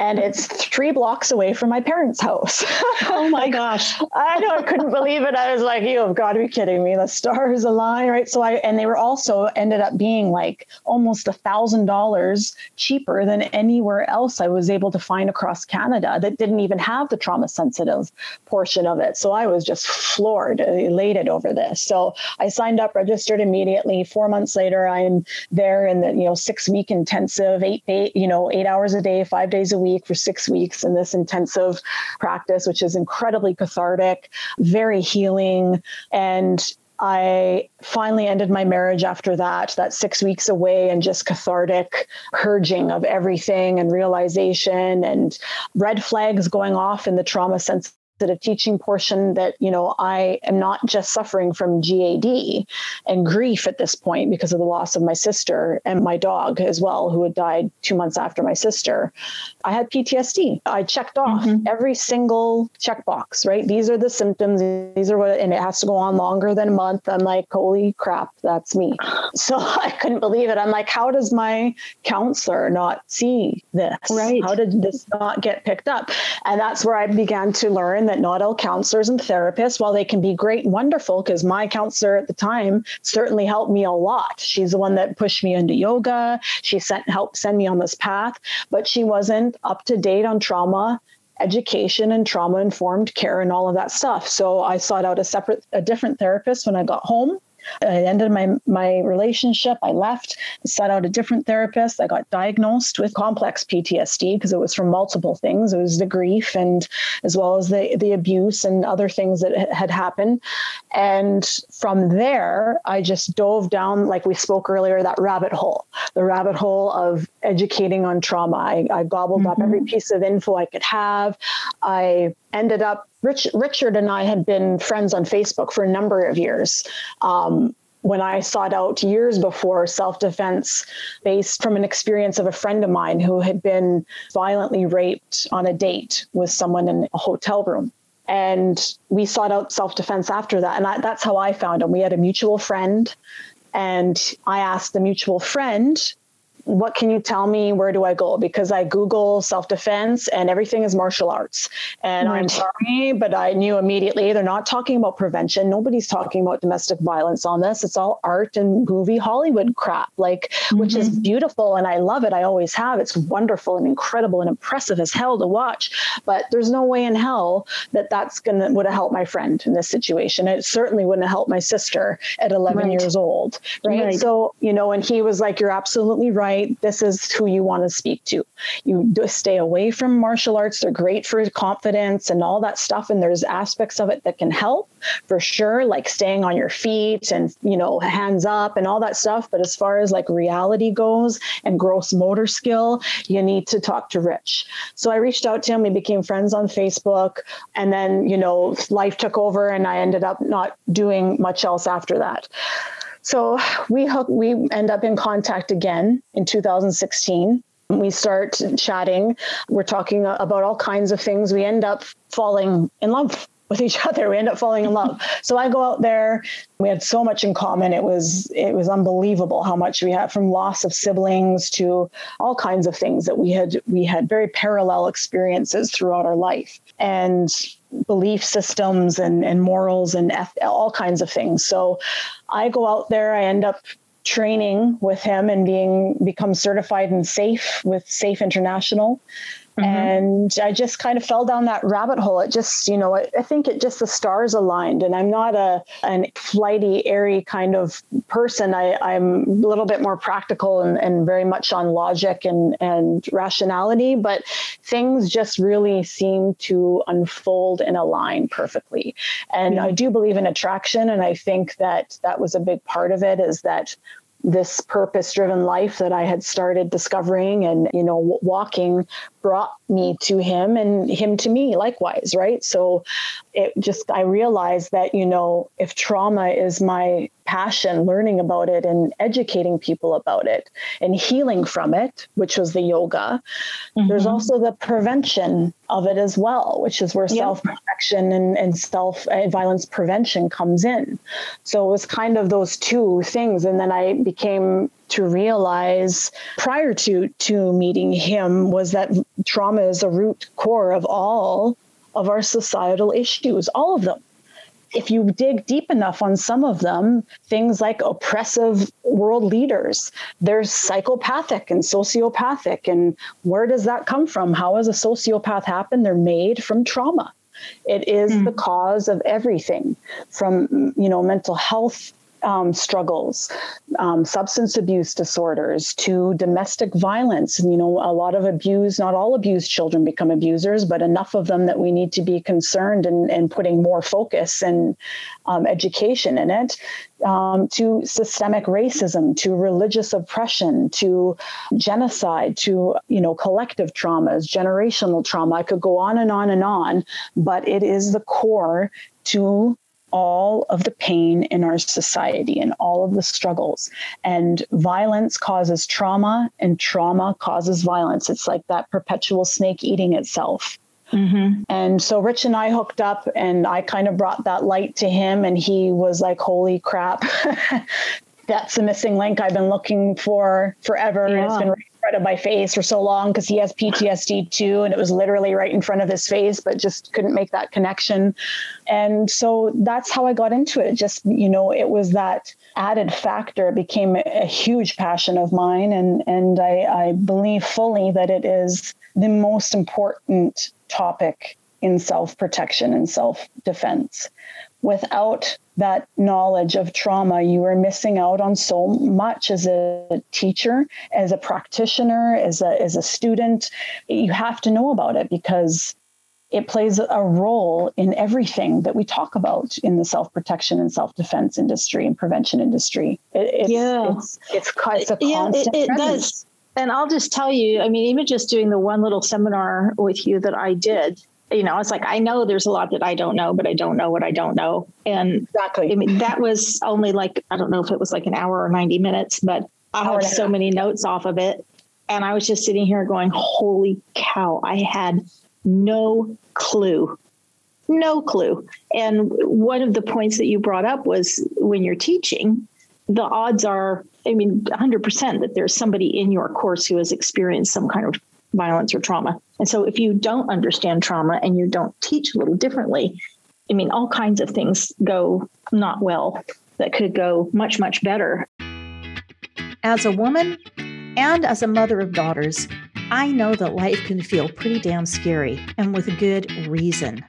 and it's three blocks away from my parents' house. [LAUGHS] oh my gosh. I know I couldn't believe it. I was like, you have got to be kidding me. The stars align, right? So I and they were also ended up being like almost a thousand dollars cheaper than anywhere else I was able to find across Canada that didn't even have the trauma sensitive portion of it. So I was just floored, elated over this. So I signed up, registered immediately. Four months later, I'm there in the, you know, six week intensive, eight, eight, you know, eight hours a day, five days days a week for six weeks in this intensive practice, which is incredibly cathartic, very healing. And I finally ended my marriage after that, that six weeks away, and just cathartic purging of everything and realization and red flags going off in the trauma sense the teaching portion that you know i am not just suffering from gad and grief at this point because of the loss of my sister and my dog as well who had died two months after my sister. I had ptsd i checked off mm-hmm. every single checkbox right? These are the symptoms. These are what and it has to go on longer than a month. I'm like holy crap that's me. [LAUGHS] So i couldn't believe it. I'm like how does my counselor not see this? Right. How did this not get picked up? And that's where i began to learn that not all counselors and therapists, while they can be great and wonderful, because my counselor at the time certainly helped me a lot. She's the one that pushed me into yoga. She sent helped send me on this path, but she wasn't up to date on trauma education and trauma informed care and all of that stuff. So I sought out a separate, a different therapist when I got home. Uh, I ended my my relationship. I left, sought out a different therapist. I got diagnosed with complex PTSD because it was from multiple things. It was the grief and as well as the the abuse and other things that had happened. And from there, I just dove down, like we spoke earlier, that rabbit hole, the rabbit hole of educating on trauma. I, I gobbled mm-hmm. up every mm-hmm. piece of info I could have. I ended up Rich, Richard and I had been friends on Facebook for a number of years. Um, when I sought out years before self defense based from an experience of a friend of mine who had been violently raped on a date with someone in a hotel room. And we sought out self defense after that. And I, that's how I found him. We had a mutual friend. And I asked the mutual friend what can you tell me? Where do I go? Because I Google self defense and everything is martial arts. And right. I'm sorry, but I knew immediately they're not talking about prevention. Nobody's talking about domestic violence on this. It's all art and movie Hollywood crap, like, mm-hmm. which is mm-hmm. beautiful. And I love it. I always have. It's wonderful and incredible and impressive as hell to watch. But there's no way in hell that that's going to would have helped my friend in this situation. It certainly wouldn't have helped my sister at 11 right. years old. Right? right. So, you know, and he was like, you're absolutely right right? This is who you want to speak to. You stay away from martial arts. They're great for confidence and all that stuff. And there's aspects of it that can help for sure, like staying on your feet and, you know, hands up and all that stuff. But as far as like reality goes and gross motor skill, you need to talk to Rich. So I reached out to him. We became friends on Facebook. And then, you know, life took over and I ended up not doing much else after that. So we hook, we end up in contact again in 2016. We start chatting. We're talking about all kinds of things. We end up falling in love with each other. We end up falling in love. so I go out there. We had so much in common. It was it was unbelievable how much we had from loss of siblings to all kinds of things that we had we had very parallel experiences throughout our life. And belief systems and, and morals and eth- all kinds of things. So I go out there, I end up training with him and being become certified and safe with Safe International. Mm-hmm. And I just kind of fell down that rabbit hole. It just, you know, I, I think it just the stars aligned. And I'm not a an flighty, airy kind of person. I, I'm a little bit more practical and, and very much on logic and, and rationality, but things just really seem to unfold and align perfectly. And mm-hmm. I do believe in attraction. And I think that that was a big part of it is that this purpose driven life that I had started discovering and, you know, walking brought me to him and him to me likewise. Right. So it just, I realized that, you know, if trauma is my passion, learning about it and educating people about it and healing from it, which was the yoga, mm-hmm. there's also the prevention of it as well, which is where yep. self protection and, and self uh, violence prevention comes in. So it was kind of those two things. And then I became to realize prior to to meeting him was that trauma is a root core of all of our societal issues, all of them if you dig deep enough on some of them, things like oppressive world leaders, they're psychopathic and sociopathic. And where does that come from? How does a sociopath happen? They're made from trauma. It is mm. the cause of everything from, you know, mental health um, struggles, um, substance abuse disorders, to domestic violence. You know, a lot of abuse, not all abused children become abusers, but enough of them that we need to be concerned and, and putting more focus and um, education in it, um, to systemic racism, to religious oppression, to genocide, to, you know, collective traumas, generational trauma. I could go on and on and on, but it is the core to all of the pain in our society and all of the struggles. And violence causes trauma, and trauma causes violence. It's like that perpetual snake eating itself. Mm-hmm. And so Rich and I hooked up, and I kind of brought that light to him, and he was like, Holy crap. [LAUGHS] That's the missing link I've been looking for forever. Yeah. It's been right in front of my face for so long because he has PTSD too, and it was literally right in front of his face, but just couldn't make that connection. And so that's how I got into it. Just, you know, it was that added factor It became a huge passion of mine. And, and I, I believe fully that it is the most important topic in self protection and self defense. Without that knowledge of trauma, you are missing out on so much as a teacher, as a practitioner, as a, as a student. You have to know about it because it plays a role in everything that we talk about in the self protection and self defense industry and prevention industry. It, it's, yeah, it's, it's, it's a uh, yeah, it, it does. And I'll just tell you, I mean, even just doing the one little seminar with you that I did, you know, it's like I know there's a lot that I don't know, but I don't know what I don't know. And exactly, I mean, that was only like I don't know if it was like an hour or ninety minutes, but I have so many notes off of it, and I was just sitting here going, "Holy cow!" I had no clue. No clue. And one of the points that you brought up was when you're teaching, the odds are, I mean, 100% that there's somebody in your course who has experienced some kind of violence or trauma. And so if you don't understand trauma and you don't teach a little differently, I mean, all kinds of things go not well that could go much, much better. As a woman and as a mother of daughters, I know that life can feel pretty damn scary and with good reason.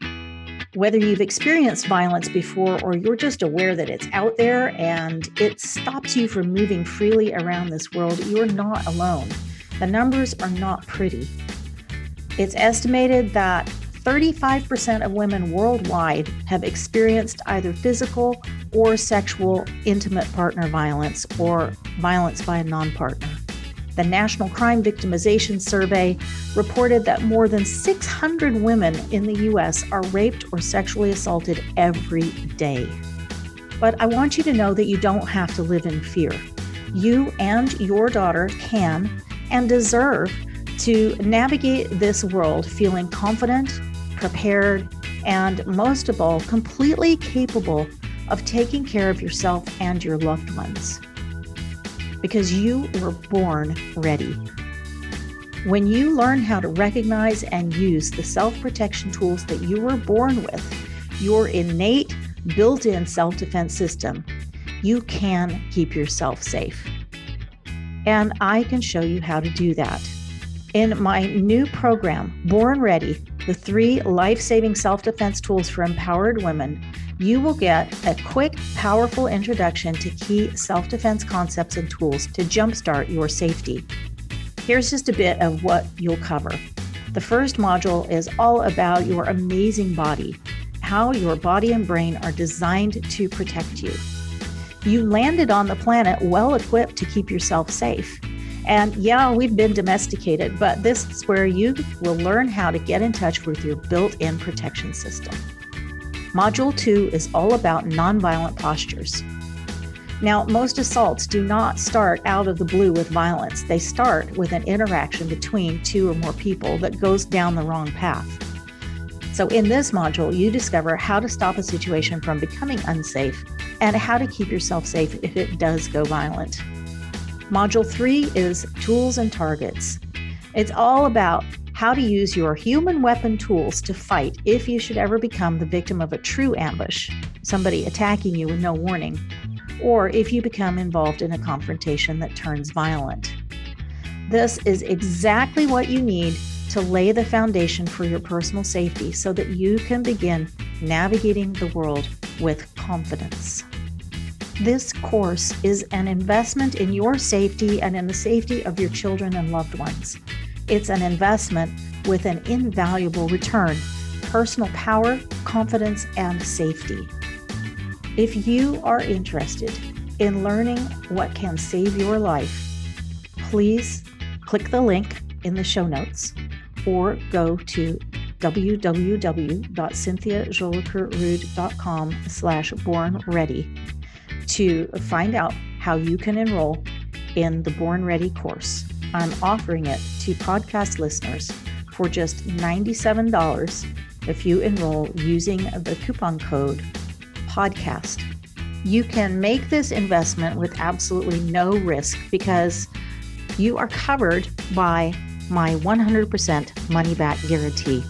Whether you've experienced violence before or you're just aware that it's out there and it stops you from moving freely around this world, you're not alone. The numbers are not pretty. It's estimated that 35% of women worldwide have experienced either physical or sexual intimate partner violence or violence by a non partner the National Crime Victimization Survey reported that more than 600 women in the U.S. are raped or sexually assaulted every day. But I want you to know that you don't have to live in fear. You and your daughter can and deserve to navigate this world feeling confident, prepared, and most of all, completely capable of taking care of yourself and your loved ones because you were born ready. When you learn how to recognize and use the self protection tools that you were born with, your innate built in self defense system, you can keep yourself safe. And I can show you how to do that. In my new program, Born Ready The Three Life Saving Self Defense Tools for Empowered Women, you will get a quick, powerful introduction to key self defense concepts and tools to jumpstart your safety. Here's just a bit of what you'll cover. The first module is all about your amazing body, how your body and brain are designed to protect you. You landed on the planet well equipped to keep yourself safe. And yeah, we've been domesticated, but this is where you will learn how to get in touch with your built in protection system. Module 2 is all about nonviolent postures. Now, most assaults do not start out of the blue with violence. They start with an interaction between two or more people that goes down the wrong path. So, in this module, you discover how to stop a situation from becoming unsafe and how to keep yourself safe if it does go violent. Module 3 is Tools and Targets. It's all about how to use your human weapon tools to fight if you should ever become the victim of a true ambush, somebody attacking you with no warning, or if you become involved in a confrontation that turns violent. This is exactly what you need to lay the foundation for your personal safety so that you can begin navigating the world with confidence. This course is an investment in your safety and in the safety of your children and loved ones. It's an investment with an invaluable return personal power, confidence, and safety. If you are interested in learning what can save your life, please click the link in the show notes or go to www.cynthiajolicoeurrude.com slash born ready to find out how you can enroll in the Born Ready course. I'm offering it to podcast listeners for just $97 if you enroll using the coupon code podcast. You can make this investment with absolutely no risk because you are covered by my 100% money back guarantee.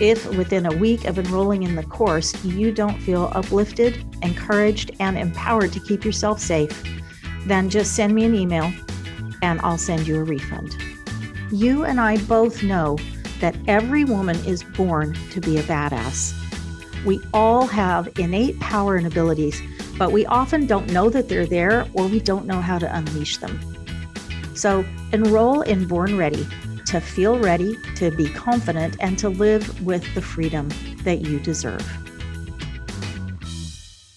If within a week of enrolling in the course you don't feel uplifted, encouraged, and empowered to keep yourself safe, then just send me an email and I'll send you a refund. You and I both know that every woman is born to be a badass. We all have innate power and abilities, but we often don't know that they're there or we don't know how to unleash them. So enroll in Born Ready to feel ready, to be confident, and to live with the freedom that you deserve.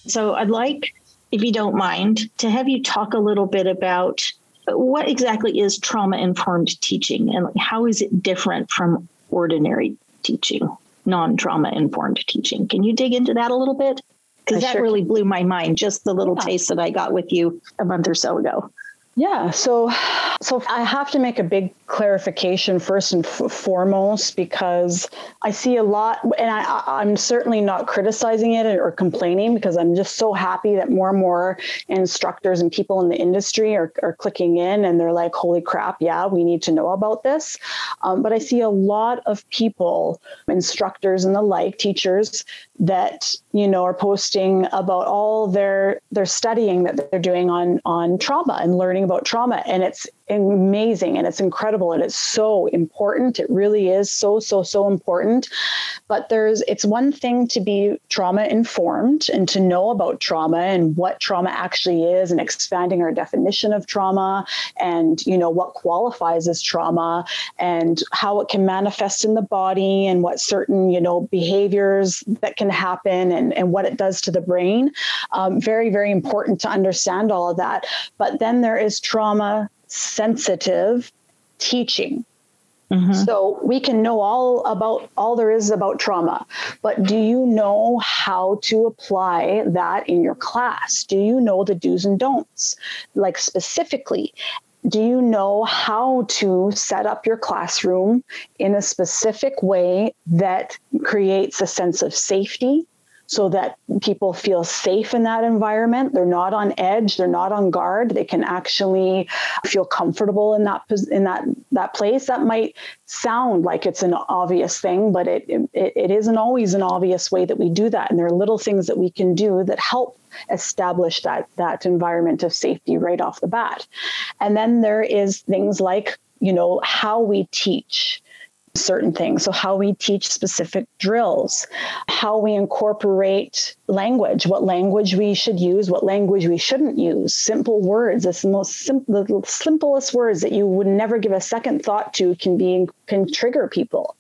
So, I'd like, if you don't mind, to have you talk a little bit about what exactly is trauma informed teaching and how is it different from ordinary teaching, non trauma informed teaching? Can you dig into that a little bit? Because that sure really blew my mind, just the little yeah. taste that I got with you a month or so ago. Yeah, so so I have to make a big clarification first and f- foremost because I see a lot, and I, I'm certainly not criticizing it or complaining because I'm just so happy that more and more instructors and people in the industry are, are clicking in and they're like, "Holy crap, yeah, we need to know about this." Um, but I see a lot of people, instructors and the like, teachers that you know are posting about all their their studying that they're doing on on trauma and learning about trauma, and it's amazing and it's incredible and it's so important. It really is so, so, so important. But there's, it's one thing to be trauma informed and to know about trauma and what trauma actually is and expanding our definition of trauma and, you know, what qualifies as trauma and how it can manifest in the body and what certain, you know, behaviors that can happen and, and what it does to the brain. Um, very, very important to understand all of that. But then there is trauma sensitive teaching. Mm-hmm. So we can know all about all there is about trauma, but do you know how to apply that in your class? Do you know the do's and don'ts? Like specifically, do you know how to set up your classroom in a specific way that creates a sense of safety so that people feel safe in that environment. They're not on edge. They're not on guard. They can actually feel comfortable in that in that that place. That might sound like it's an obvious thing, but it, it it isn't always an obvious way that we do that. And there are little things that we can do that help establish that that environment of safety right off the bat. And then there is things like you know how we teach certain things. So, how we teach specific drills, how we incorporate language, what language we should use, what language we shouldn't use, simple words. It's the most simple, the simplest words that you would never give a second thought to can be can trigger people.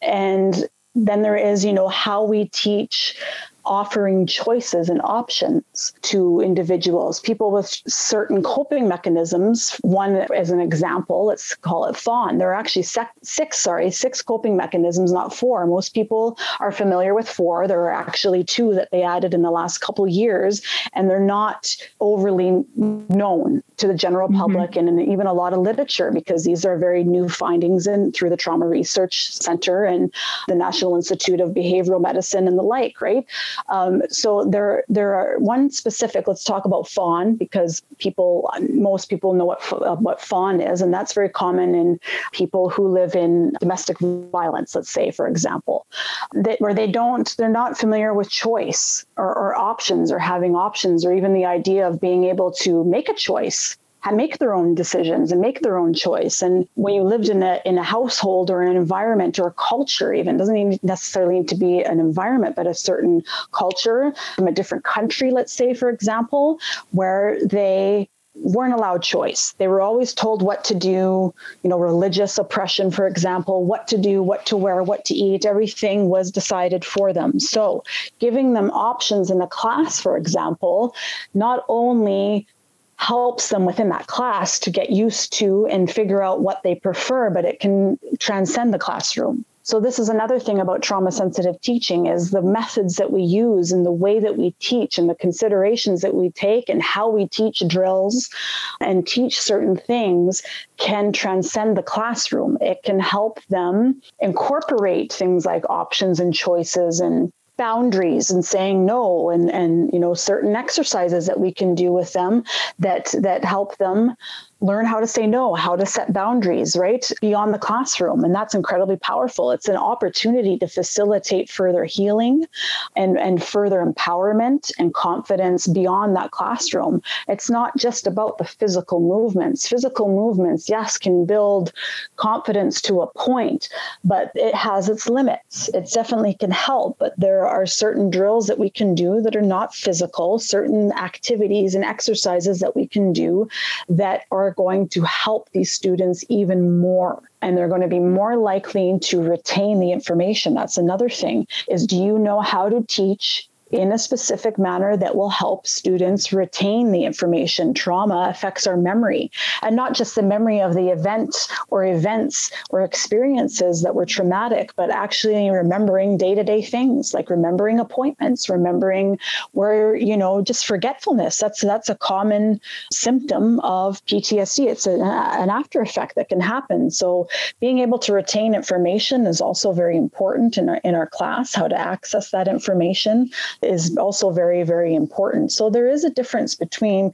And then there is, you know, how we teach offering choices and options to individuals, people with certain coping mechanisms. One, as an example, let's call it fawn. There are actually six, sorry, six coping mechanisms, not four. Most people are familiar with four. There are actually two that they added in the last couple years, and they're not overly known to the general mm-hmm. public mm-hmm. and even a lot of literature because these are very new findings in through the Trauma Research Center and the National Institute of Behavioral Medicine and the like, right? Um, so there, there are one specific. Let's talk about fawn because people, most people know what uh, what fawn is, and that's very common in people who live in domestic violence. Let's say, for example, that where they don't, they're not familiar with choice or, or options or having options or even the idea of being able to make a choice make their own decisions and make their own choice. And when you lived in a in a household or an environment or a culture, even doesn't necessarily need to be an environment, but a certain culture from a different country, let's say, for example, where they weren't allowed choice. They were always told what to do, you know, religious oppression, for example, what to do, what to wear, what to eat, everything was decided for them. So, giving them options in the class, for example, not only helps them within that class to get used to and figure out what they prefer, but it can transcend the classroom. So this is another thing about trauma sensitive teaching is the methods that we use and the way that we teach and the considerations that we take and how we teach drills and teach certain things can transcend the classroom. It can help them incorporate things like options and choices and boundaries and saying no and and you know certain exercises that we can do with them that that help them learn how to say no, how to set boundaries, right? Beyond the classroom. And that's incredibly powerful. It's an opportunity to facilitate further healing and, and further empowerment and confidence beyond that classroom. It's not just about the physical movements. Physical movements, yes, can build confidence to a point, but it has its limits. It definitely can help, but there are certain drills that we can do that are not physical, certain activities and exercises that we can do that are going to help these students even more and they're going to be more likely to retain the information. That's another thing is do you know how to teach in a specific manner that will help students retain the information. Trauma affects our memory, and not just the memory of the event or events or experiences that were traumatic, but actually remembering day to day things like remembering appointments, remembering where, you know, just forgetfulness. That's, that's a common symptom of PTSD. It's a, an after effect that can happen. So being able to retain information is also very important in our, in our class, how to access that information is also very, very important. So there is a difference between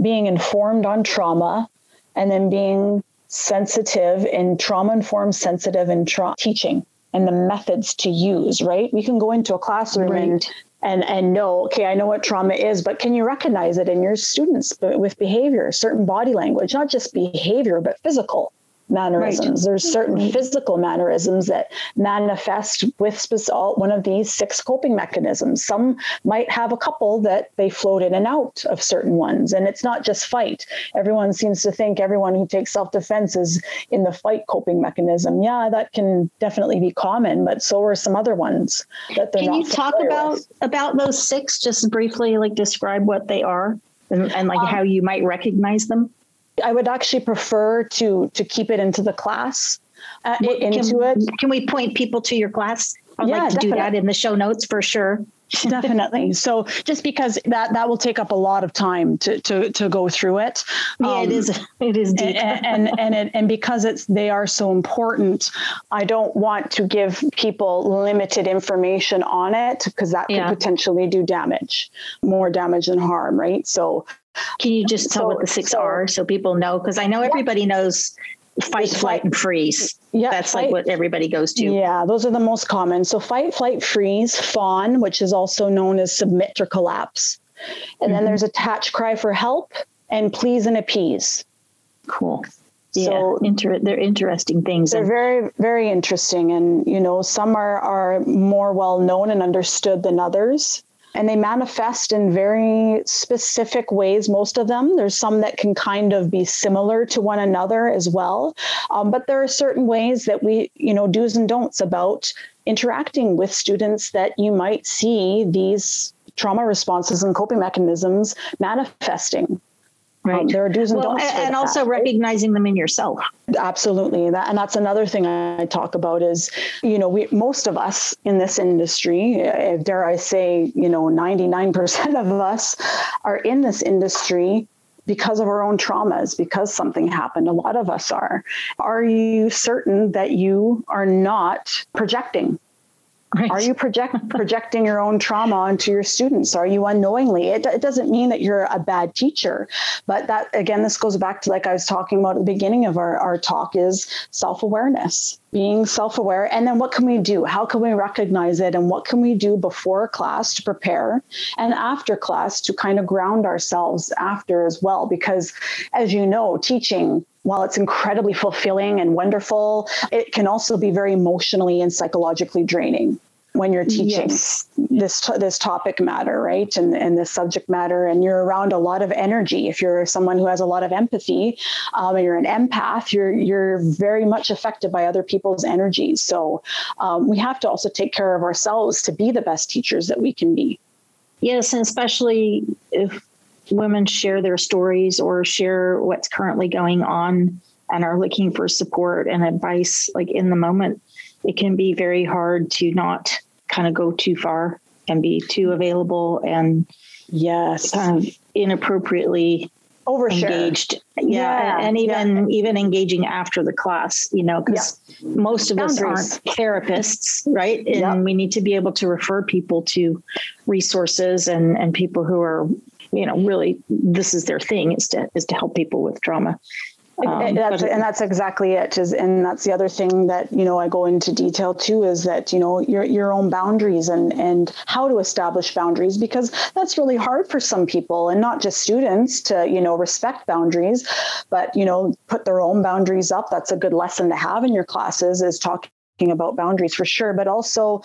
being informed on trauma and then being sensitive and trauma informed, sensitive and tra- teaching and the methods to use, right? We can go into a classroom right. and and and know okay i know what trauma is but can you recognize it in your students with behavior certain body language not just behavior but physical mannerisms. Right. There's certain mm-hmm. physical mannerisms that manifest with one of these six coping mechanisms. Some might have a couple that they float in and out of certain ones. And it's not just fight. Everyone seems to think everyone who takes self defense is in the fight coping mechanism. Yeah, that can definitely be common, but so are some other ones that they're Can you talk about with. about those six just briefly like describe what they are and, and like um, how you might recognize them? I would actually prefer to to keep it into the class. Uh, into can, it. Can we point people to your class? I'd yeah, like to definitely. do that in the show notes for sure. [LAUGHS] definitely so just because that that will take up a lot of time to to to go through it yeah um, it is it is deep and and and, it, and because it's they are so important i don't want to give people limited information on it because that could yeah. potentially do damage more damage than harm right so can you just tell so, what the six so, are so people know? Because I know everybody knows fight, flight, and freeze. Yeah, that's fight, like what everybody goes to. Yeah, those are the most common. So fight, flight, freeze, fawn, which is also known as submit or collapse, and mm-hmm. then there's attach cry for help and please and appease. Cool. So yeah, inter- they're interesting things. They're very, very interesting, and you know, some are are more well known and understood than others and they manifest in very specific ways most of them. There's some that can kind of be similar to one another as well. Um, but there are certain ways that we you know do's and don'ts about interacting with students that you might see these trauma responses and coping mechanisms manifesting Right. Um, there are do's and well, don'ts. And, and also recognizing them in yourself. Absolutely. That, and that's another thing I talk about is, you know, we, most of us in this industry, uh, dare I say, you know, 99% of us are in this industry because of our own traumas, because something happened. A lot of us are. Are you certain that you are not projecting Right. Are you project [LAUGHS] projecting your own trauma onto your students? Are you unknowingly? It, it doesn't mean that you're a bad teacher, but that again, this goes back to like I was talking about at the beginning of our, our talk is self-awareness, being self-aware. And then what can we do? How can we recognize it? And what can we do before class to prepare and after class to kind of ground ourselves after as well? Because as you know, teaching while it's incredibly fulfilling and wonderful, it can also be very emotionally and psychologically draining when you're teaching yes. this this topic matter, right? And and this subject matter, and you're around a lot of energy. If you're someone who has a lot of empathy, um, and you're an empath, you're you're very much affected by other people's energies. So um, we have to also take care of ourselves to be the best teachers that we can be. Yes, and especially if women share their stories or share what's currently going on and are looking for support and advice like in the moment it can be very hard to not kind of go too far and be too available and yes kind of inappropriately overshare. engaged yeah, yeah and even yeah. even engaging after the class you know because yeah. most of Boundaries. us aren't therapists right and yep. we need to be able to refer people to resources and and people who are you know really this is their thing is to is to help people with trauma. Um, that's, and that's exactly it is and that's the other thing that you know i go into detail too is that you know your your own boundaries and and how to establish boundaries because that's really hard for some people and not just students to you know respect boundaries but you know put their own boundaries up. That's a good lesson to have in your classes is talking about boundaries for sure, but also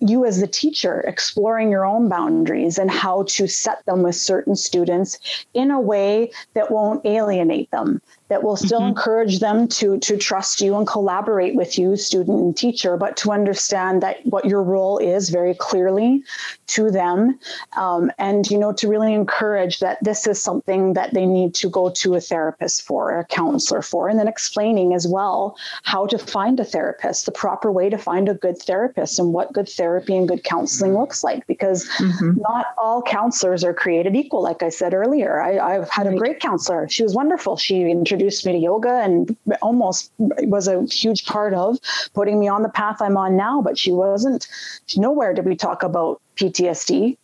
you as the teacher exploring your own boundaries and how to set them with certain students in a way that won't alienate them that will still mm-hmm. encourage them to to trust you and collaborate with you student and teacher but to understand that what your role is very clearly to them. Um, and you know to really encourage that this is something that they need to go to a therapist for or a counselor for and then explaining as well how to find a therapist the proper way to find a good therapist and what good therapy and good counseling looks like because mm-hmm. not all counselors are created equal like i said earlier. I, have had a great counselor. She was wonderful. She introduced introduced me to yoga and almost was a huge part of putting me on the path I'm on now. But she wasn't, nowhere did we talk about PTSD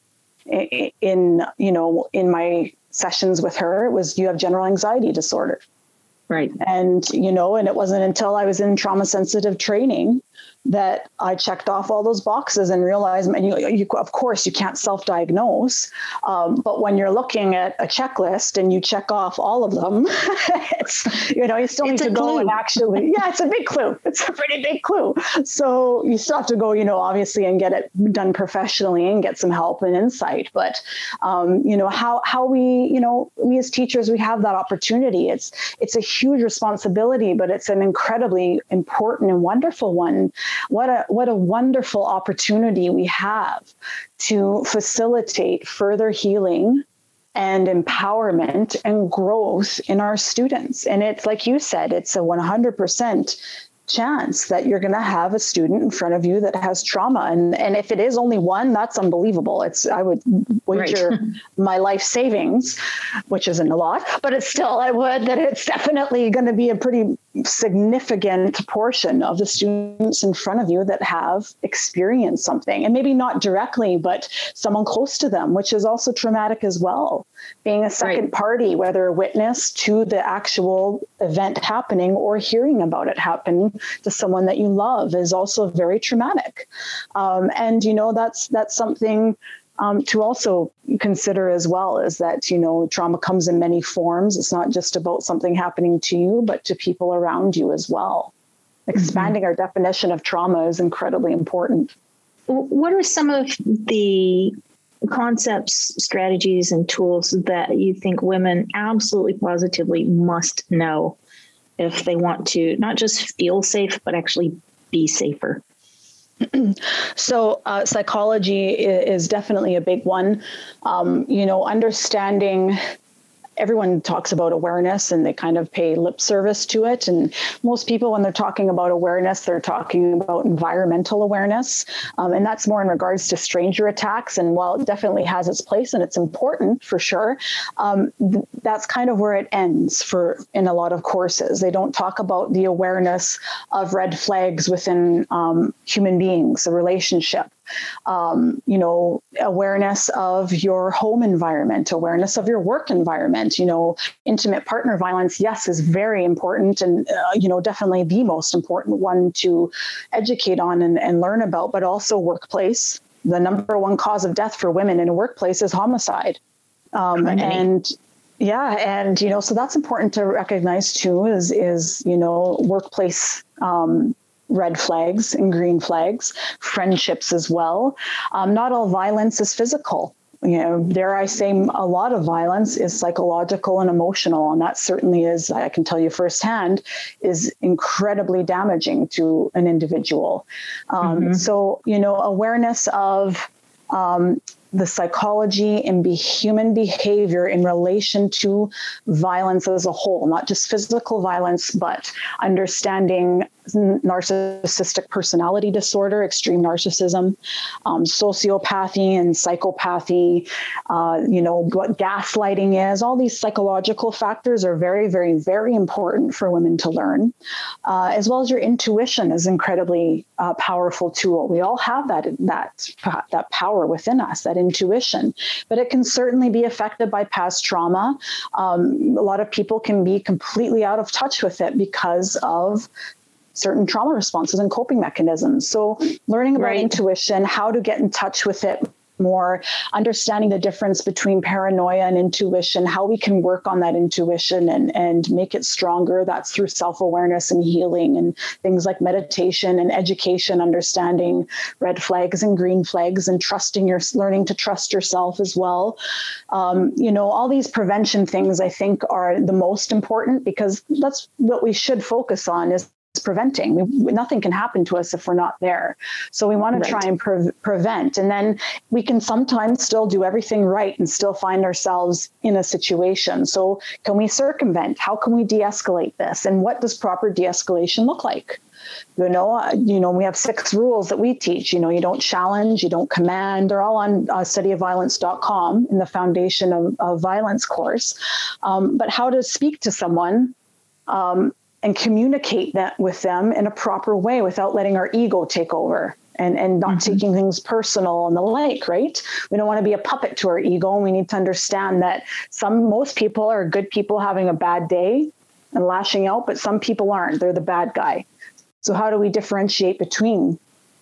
in, you know, in my sessions with her. It was, you have general anxiety disorder. Right. And, you know, and it wasn't until I was in trauma sensitive training that I checked off all those boxes and realized, and you, you of course, you can't self diagnose. Um, but when you're looking at a checklist and you check off all of them, [LAUGHS] it's, you know, you still it's need to go and actually, [LAUGHS] yeah, it's a big clue. It's a pretty big clue. So you still have to go, you know, obviously and get it done professionally and get some help and insight. But, um, you know, how, how we, you know, we as teachers, we have that opportunity. It's, it's a huge responsibility, but it's an incredibly important and wonderful one what a what a wonderful opportunity we have to facilitate further healing and empowerment and growth in our students. And it's like you said, it's a 100% chance that you're going to have a student in front of you that has trauma and and if it is only one that's unbelievable it's i would wager right. [LAUGHS] my life savings which isn't a lot but it's still i would that it's definitely going to be a pretty significant portion of the students in front of you that have experienced something. And maybe not directly but someone close to them which is also traumatic as well. Being a second right. party whether a witness to the actual event happening or hearing about it happen to someone that you love is also very traumatic. Um, and you know that's that's something um, to also consider as well is that you know trauma comes in many forms. It's not just about something happening to you but to people around you as well. Expanding mm-hmm. our definition of trauma is incredibly important. What are some of the concepts strategies and tools that you think women absolutely positively must know if they want to not just feel safe but actually be safer [CLEARS THROAT] so uh, psychology is definitely a big one. Um, you know understanding everyone talks about awareness and they kind of pay lip service to it. And most people, when they're talking about awareness, they're talking about environmental awareness. Um, and that's more in regards to stranger attacks. And while it definitely has its place and it's important for sure, um, th- that's kind of where it ends for in a lot of courses. They don't talk about the awareness of red flags within um, human beings, a relationship um, you know, awareness of your home environment, awareness of your work environment. You know, intimate partner violence, yes, is very important and, uh, you know, definitely the most important one to educate on and, and learn about, but also workplace. The number one cause of death for women in a workplace is homicide. Um, and yeah, and you know, so that's important to recognize too. Is is you know workplace um, red flags and green flags, friendships as well. Um, not all violence is physical. You know, dare I say, a lot of violence is psychological and emotional, and that certainly is, I can tell you firsthand, is incredibly damaging to an individual. Um, mm-hmm. So, you know, awareness of um, the psychology and be human behavior in relation to violence as a whole, not just physical violence, but understanding narcissistic personality disorder, extreme narcissism, um, sociopathy and psychopathy, uh, you know, what gaslighting is, all these psychological factors are very, very, very important for women to learn, uh, as well as your intuition is incredibly uh, powerful tool. We all have that, that, that power within us, that intuition, but it can certainly be affected by past trauma. Um, a lot of people can be completely out of touch with it because of certain trauma responses and coping mechanisms. So, learning about right. intuition, how to get in touch with it more, understanding the difference between paranoia and intuition, how we can work on that intuition and, and make it stronger. That's through self awareness and healing and things like meditation and education, understanding red flags and green flags and trusting your learning to trust yourself as well. Um, you know, all these prevention things I think are the most important because that's what we should focus on is preventing. We, nothing can happen to us if we're not there. So we want right. to try and pre- prevent. And then we can sometimes still do everything right and still find ourselves in a situation. So can we circumvent? How can we de-escalate this? And what does proper de-escalation look like? You know, uh, you know, we have six rules that we teach. You know, you don't challenge, you don't command. They're all on uh, studyofviolence.com in the foundation of, of violence course. Um, but how to speak to someone um, and communicate that with them in a proper way without letting our ego take over and, and not mm-hmm. taking things personal and the like, right? We don't want to be a puppet to our ego. And we need to understand that some, most people are good people having a bad day and lashing out, but some people aren't. They're the bad guy. So, how do we differentiate between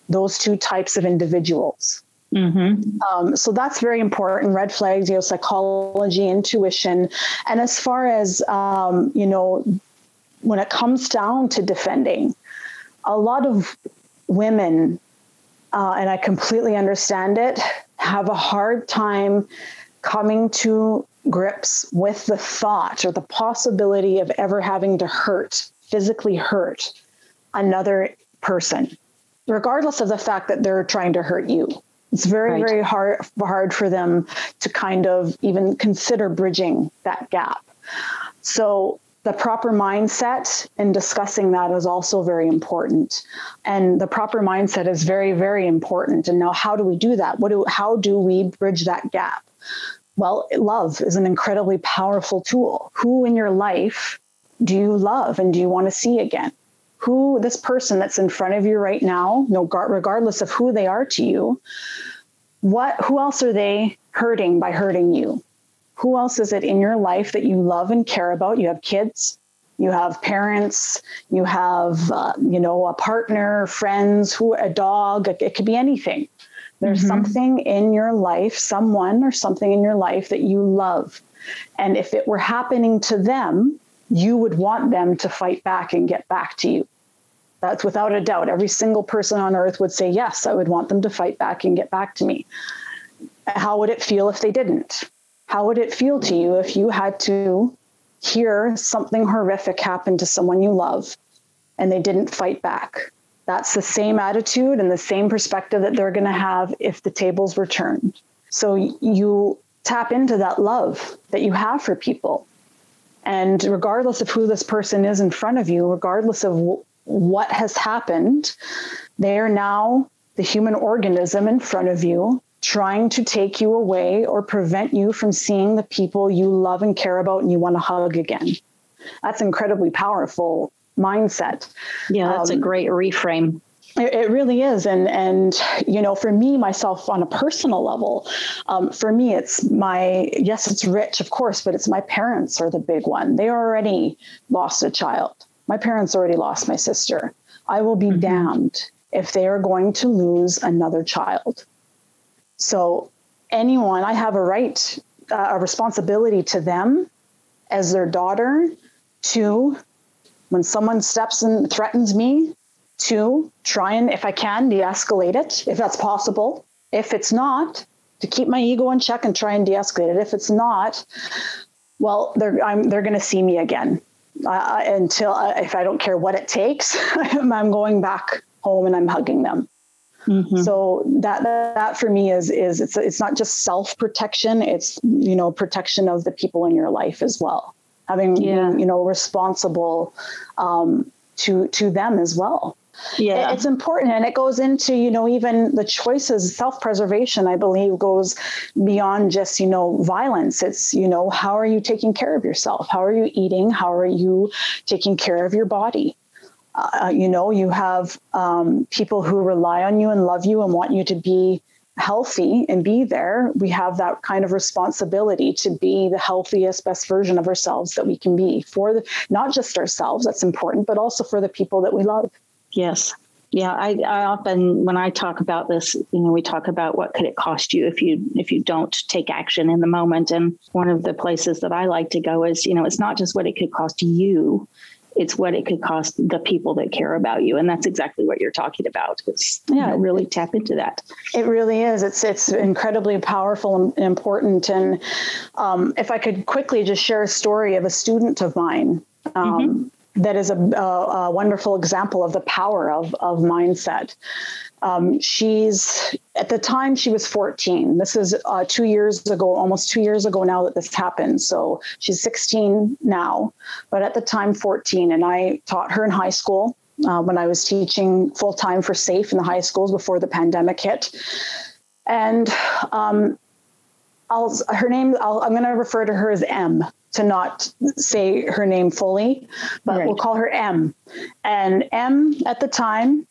those two types of individuals? Mm-hmm. Um, so that's very important. Red flags, you know, psychology, intuition, and as far as um, you know, when it comes down to defending, a lot of women, uh, and I completely understand it, have a hard time coming to grips with the thought or the possibility of ever having to hurt, physically hurt another person, regardless of the fact that they're trying to hurt you. It's very, right. very hard hard for them to kind of even consider bridging that gap. So the proper mindset in discussing that is also very important. And the proper mindset is very very important. And now how do we do that? What do how do we bridge that gap? Well love is an incredibly powerful tool. Who in your life do you love and do you want to see again? Who this person that's in front of you right now no regardless of who they are to you what who else are they hurting by hurting you who else is it in your life that you love and care about? You have kids, you have parents, you have, uh, you know, a partner, friends, who, a dog, it could be anything. There's mm-hmm. something in your life, someone or something in your life that you love. And if it were happening to them, you would want them to fight back and get back to you. That's without a doubt. Every single person on earth would say, Yes, I would want them to fight back and get back to me. How would it feel if they didn't? How would it feel to you if you had to hear something horrific happen to someone you love and they didn't fight back? That's the same attitude and the same perspective that they're going to have if the tables were turned. So you tap into that love that you have for people. And regardless of who this person is in front of you, regardless of w- what has happened, they are now the human organism in front of you trying to take you away or prevent you from seeing the people you love and care about and you want to hug again. That's incredibly powerful mindset. Yeah, that's um, a great reframe. It, it, really is, and and you know, for me myself on a personal level, um, for me it's my yes, it's rich, of course, but it's my parents are the big one. They already lost a child. My parents already lost my sister. I will be mm-hmm. damned if they are going to lose another child. So, anyone, I have a right, uh, a responsibility to them as their daughter to, when someone steps and threatens me, to try and, if I can, de escalate it, if that's possible. If it's not, to keep my ego in check and try and de escalate it. If it's not, well, they're, I'm, they're going to see me again. Uh, until uh, if I don't care what it takes, [LAUGHS] I'm going back home and I'm hugging them. Mm-hmm. So that that for me is is it's it's not just self protection; it's you know protection of the people in your life as well. Having yeah. you know responsible um, to to them as well. Yeah, it's important, and it goes into you know even the choices. Self preservation, I believe, goes beyond just you know violence. It's you know how are you taking care of yourself? How are you eating? How are you taking care of your body? Uh, you know, you have um, people who rely on you and love you and want you to be healthy and be there. We have that kind of responsibility to be the healthiest, best version of ourselves that we can be for the, not just ourselves, that's important, but also for the people that we love. Yes. Yeah, I, I often when I talk about this, you know, we talk about what could it cost you if you if you don't take action in the moment. And one of the places that I like to go is, you know, it's not just what it could cost you, it's what it could cost the people that care about you. And that's exactly what you're talking about. It's yeah. you know, really tap into that. It really is. It's it's incredibly powerful and important. And um, if i could quickly just share a story of a student of mine um, mm-hmm. That is a, a, a, wonderful example of the power of, of mindset um, she's at the time she was 14. This is uh, two years ago, almost two years ago now that this happened. So she's 16 now, but at the time 14. And I taught her in high school uh, when I was teaching full time for SAFE in the high schools before the pandemic hit. And um, I'll, her name, i am going to refer to her as M to not say her name fully, but right. we'll call her M. And M at the time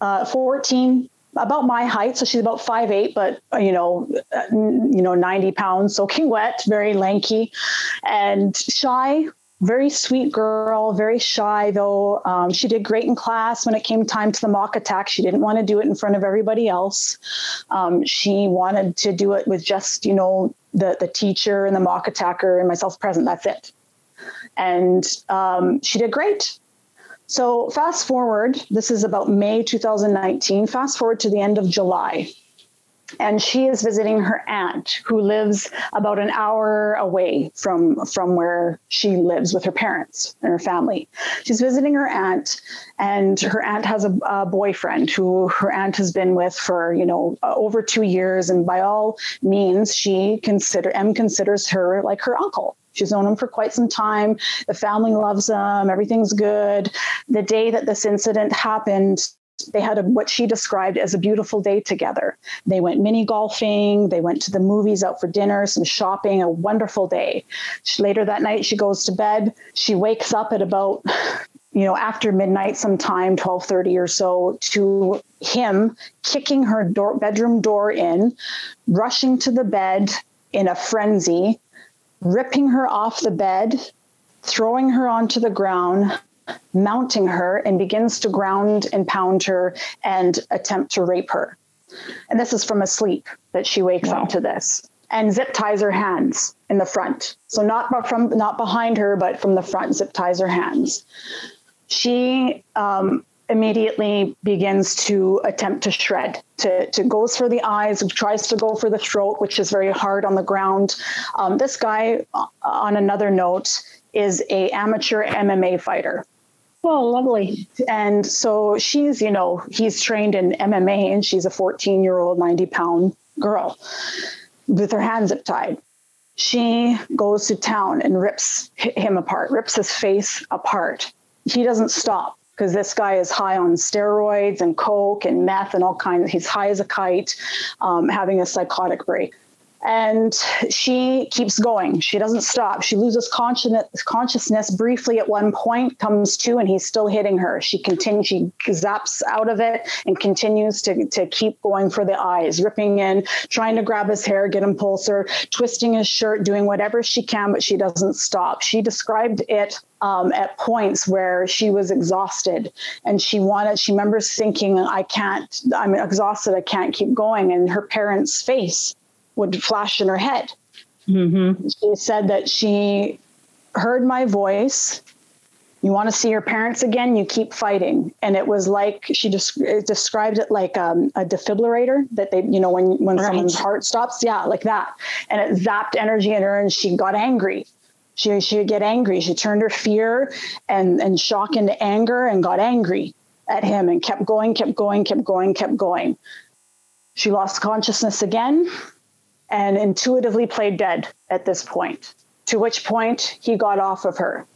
uh, 14 about my height so she's about five eight but uh, you know uh, you know 90 pounds soaking wet very lanky and shy very sweet girl very shy though um, she did great in class when it came time to the mock attack she didn't want to do it in front of everybody else um, she wanted to do it with just you know the the teacher and the mock attacker and myself present that's it and um, she did great so, fast forward, this is about May 2019, fast forward to the end of July. And she is visiting her aunt, who lives about an hour away from, from where she lives with her parents and her family. She's visiting her aunt, and her aunt has a, a boyfriend who her aunt has been with for, you know, over two years. And by all means, she consider M considers her like her uncle. She's known him for quite some time. The family loves him. Everything's good. The day that this incident happened, they had a, what she described as a beautiful day together. They went mini golfing, they went to the movies, out for dinner, some shopping, a wonderful day. She, later that night, she goes to bed. She wakes up at about you know after midnight sometime 12:30 or so to him kicking her door, bedroom door in rushing to the bed in a frenzy ripping her off the bed, throwing her onto the ground, mounting her, and begins to ground and pound her and attempt to rape her. And this is from asleep that she wakes wow. up to this and zip ties her hands in the front. So not from not behind her, but from the front, zip ties her hands. She um, immediately begins to attempt to shred to, to goes for the eyes tries to go for the throat which is very hard on the ground um, this guy uh, on another note is a amateur mma fighter Oh, lovely. And so she's, you know, he's trained in MMA and she's a 14 year old, 90 pound girl with her hands up tied. she goes to town and rips him apart, rips his face apart. He doesn't stop because this guy is high on steroids and coke and meth and all kinds. He's high as a kite, um, having a psychotic break and she keeps going. She doesn't stop. She loses consciousness briefly at one point, comes to, and he's still hitting her. She continues. She zaps out of it and continues to, to keep going for the eyes, ripping in, trying to grab his hair, get him pulser, twisting his shirt, doing whatever she can, but she doesn't stop. She described it um, at points where she was exhausted and she wanted, she remembers thinking, I can't, I'm exhausted, I can't keep going. And her parents' face would flash in her head. Mm-hmm. She said that she heard my voice. You want to see your parents again? You keep fighting. And it was like she just described it like um, a defibrillator that they, you know, when when right. someone's heart stops, yeah, like that. And it zapped energy in her, and she got angry. She she would get angry. She turned her fear and and shock into anger, and got angry at him, and kept going, kept going, kept going, kept going. She lost consciousness again and intuitively played dead at this point, to which point he got off of her.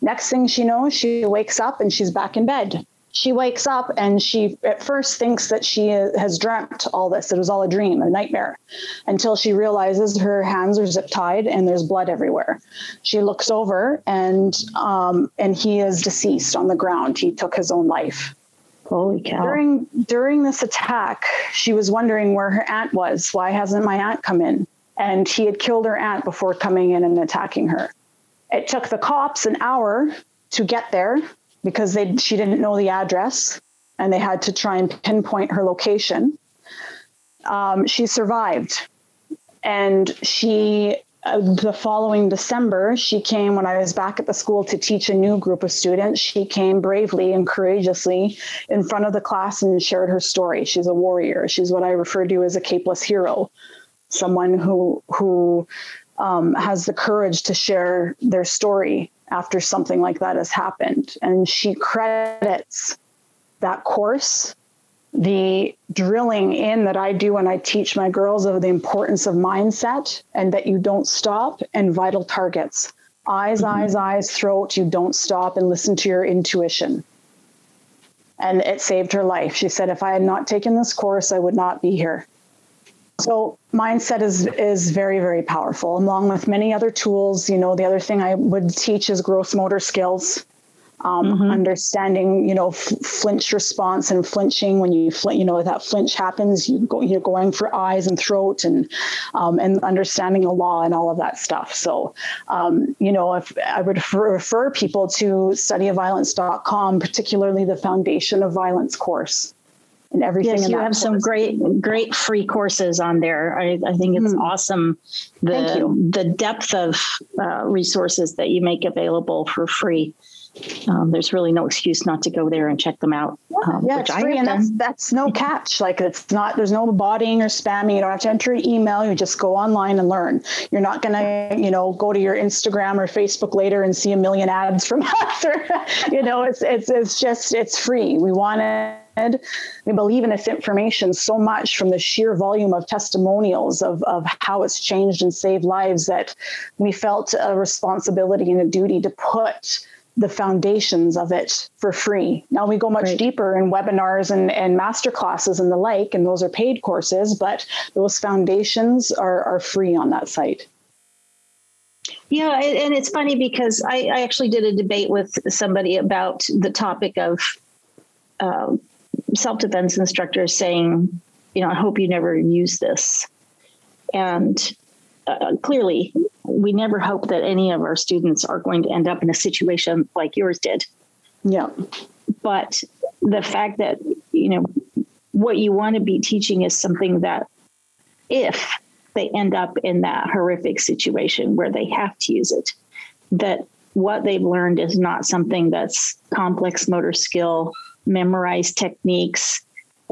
Next thing she knows, she wakes up and she's back in bed. She wakes up and she at first thinks that she has dreamt all this. It was all a dream, a nightmare, until she realizes her hands are zip tied and there's blood everywhere. She looks over and um, and he is deceased on the ground. He took his own life. Holy cow. During during this attack, she was wondering where her aunt was. Why hasn't my aunt come in? And he had killed her aunt before coming in and attacking her. It took the cops an hour to get there because they she didn't know the address and they had to try and pinpoint her location. Um, she survived and she uh, the following December, she came when I was back at the school to teach a new group of students. She came bravely and courageously in front of the class and shared her story. She's a warrior. She's what I refer to as a capeless hero, someone who who um, has the courage to share their story after something like that has happened. And she credits that course the drilling in that I do when I teach my girls of the importance of mindset and that you don't stop and vital targets. Eyes, mm-hmm. eyes, eyes, throat, you don't stop and listen to your intuition. And it saved her life. She said, if I had not taken this course, I would not be here. So mindset is is very very powerful along with many other tools you know the other thing i would teach is gross motor skills um, mm-hmm. understanding, you know, f- flinch response and flinching when you, fl- you know, that flinch happens, you go, you're going for eyes and throat and, um, and understanding the law and all of that stuff. So, um, you know, if I would refer, refer people to studyofviolence.com, particularly the foundation of violence course and everything. Yes, you have course. some great, great free courses on there. I, I think it's mm. awesome. The the depth of uh, resources that you make available for free um, there's really no excuse not to go there and check them out. Um, yeah, it's free, and that's that's no catch. Like it's not. There's no botting or spamming. You don't have to enter your email. You just go online and learn. You're not gonna, you know, go to your Instagram or Facebook later and see a million ads from [LAUGHS] us. Or, you know, it's it's it's just it's free. We want it we believe in this information so much from the sheer volume of testimonials of, of how it's changed and saved lives that we felt a responsibility and a duty to put the foundations of it for free. Now we go much right. deeper in webinars and, and master classes and the like, and those are paid courses, but those foundations are, are free on that site. Yeah, and it's funny because I, I actually did a debate with somebody about the topic of um, self defense instructors saying, you know, I hope you never use this. And uh, clearly, we never hope that any of our students are going to end up in a situation like yours did. Yeah. But the fact that, you know, what you want to be teaching is something that if they end up in that horrific situation where they have to use it, that what they've learned is not something that's complex motor skill, memorized techniques,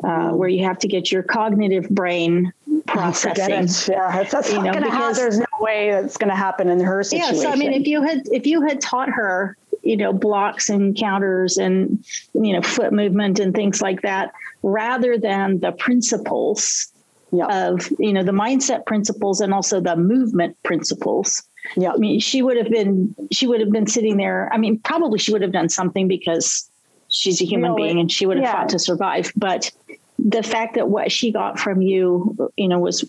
uh, where you have to get your cognitive brain processing. Yeah, that's you know, because, There's no way that's going to happen in her situation. Yeah, so I mean, if you had if you had taught her, you know, blocks and counters and you know foot movement and things like that, rather than the principles yep. of you know the mindset principles and also the movement principles. Yeah, I mean, she would have been she would have been sitting there. I mean, probably she would have done something because she's a human you know, being and she would have yeah. fought to survive. But the fact that what she got from you, you know, was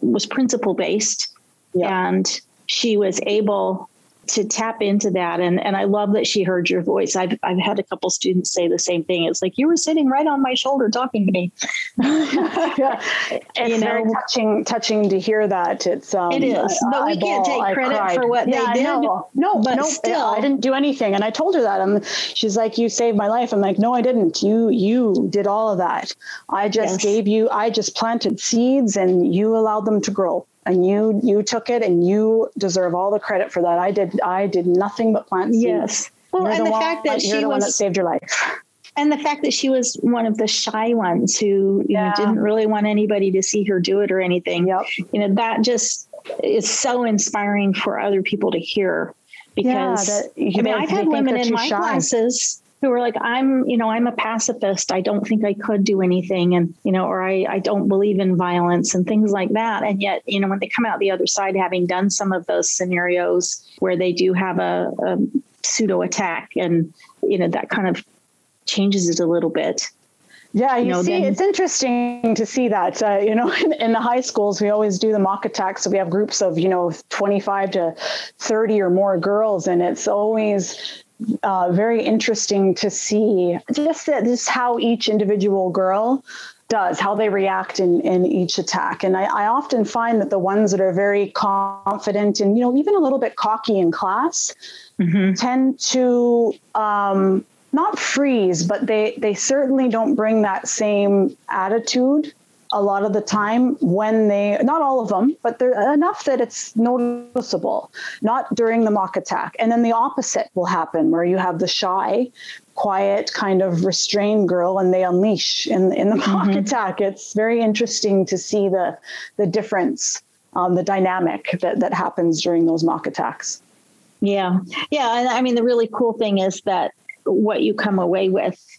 was principle based, yeah. and she was able to tap into that and and I love that she heard your voice. I've I've had a couple students say the same thing. It's like you were sitting right on my shoulder talking to me. yeah. [LAUGHS] It's you know, very touching touching to hear that. It's um it is. But we can't take credit for what yeah, they did. No, no, but no, still I didn't do anything. And I told her that. And she's like, You saved my life. I'm like, No, I didn't. You you did all of that. I just yes. gave you I just planted seeds and you allowed them to grow and you you took it and you deserve all the credit for that. I did I did nothing but plant seeds. Yes. Well, you're and the, the fact that she was the one that saved your life. And the fact that she was one of the shy ones who you yeah. know didn't really want anybody to see her do it or anything. Yep. You know, that just is so inspiring for other people to hear because yeah, that, I mean, I've had women in my shy. classes who are like, I'm, you know, I'm a pacifist. I don't think I could do anything. And, you know, or I, I don't believe in violence and things like that. And yet, you know, when they come out the other side, having done some of those scenarios where they do have a, a pseudo attack and, you know, that kind of changes it a little bit. Yeah, you, you know, see, then, it's interesting to see that. Uh, you know, [LAUGHS] in, in, the high schools, we always do the mock attacks. So we have groups of, you know, 25 to 30 or more girls, and it's always uh, very interesting to see just that this how each individual girl does, how they react in, in each attack. And I, I, often find that the ones that are very confident and, you know, even a little bit cocky in class mm-hmm. tend to um, not freeze, but they, they certainly don't bring that same attitude a lot of the time when they, not all of them, but they're enough that it's noticeable, not during the mock attack. And then the opposite will happen where you have the shy, quiet, kind of restrained girl and they unleash in, in the [LAUGHS] mock mm-hmm. attack. It's very interesting to see the, the difference, um, the dynamic that, that happens during those mock attacks. Yeah. Yeah. And I mean, the really cool thing is that what you come away with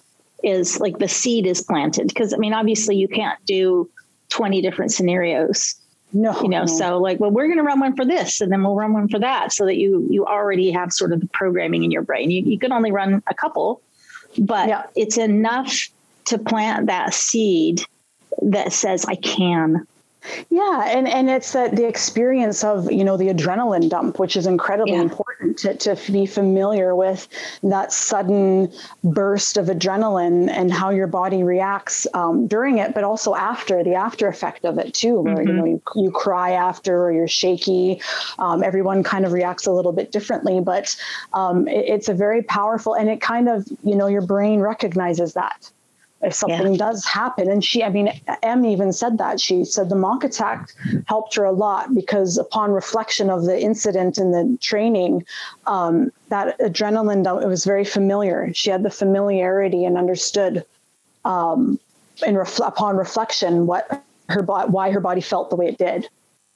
is like the seed is planted because I mean obviously you can't do 20 different scenarios. No. You know, no. so like well we're going to run one for this and then we'll run one for that so that you you already have sort of the programming in your brain. You you can only run a couple, but yeah. it's enough to plant that seed that says I can yeah, and and it's that the experience of you know the adrenaline dump, which is incredibly yeah. important to, to be familiar with that sudden burst of adrenaline and how your body reacts um, during it, but also after the after effect of it too, where mm-hmm. you know you, you cry after or you're shaky. Um, everyone kind of reacts a little bit differently, but um, it, it's a very powerful and it kind of you know your brain recognizes that if something yeah. does happen. And she, I mean, M even said that. She said the mock attack helped her a lot because upon reflection of the incident and the training, um, that adrenaline, it was very familiar. She had the familiarity and understood um, in ref- upon reflection what her bo- why her body felt the way it did.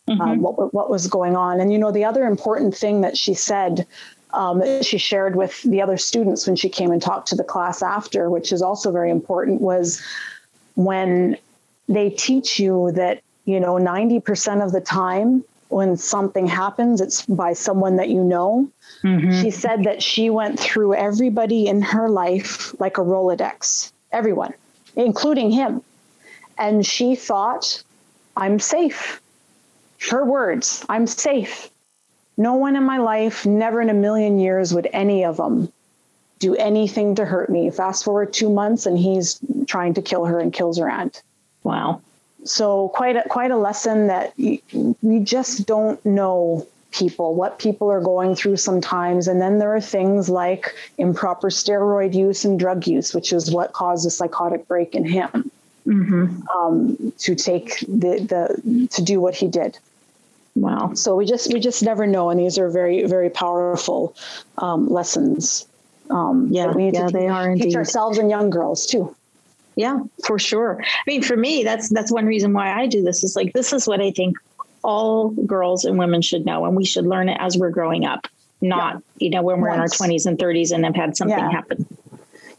Um, mm-hmm. Um, what, what was going on. And, you know, the other important thing that she said um, that she shared with the other students when she came and talked to the class after, which is also very important, was when they teach you that, you know, 90% of the time when something happens, it's by someone that you know. Mm-hmm. She said that she went through everybody in her life like a Rolodex, everyone, including him. And she thought, I'm safe. Her words, I'm safe. No one in my life, never in a million years would any of them do anything to hurt me. Fast forward two months and he's trying to kill her and kills her aunt. Wow. So quite a, quite a lesson that we just don't know people, what people are going through sometimes. And then there are things like improper steroid use and drug use, which is what caused a psychotic break in him. Mm-hmm. Um, to take the, the to do what he did. Wow. So we just we just never know, and these are very very powerful um, lessons. Um, yeah, we need yeah, to they are teach ourselves and young girls too. Yeah, for sure. I mean, for me, that's that's one reason why I do this. Is like this is what I think all girls and women should know, and we should learn it as we're growing up, not yeah. you know when we're Once. in our twenties and thirties and have had something yeah. happen.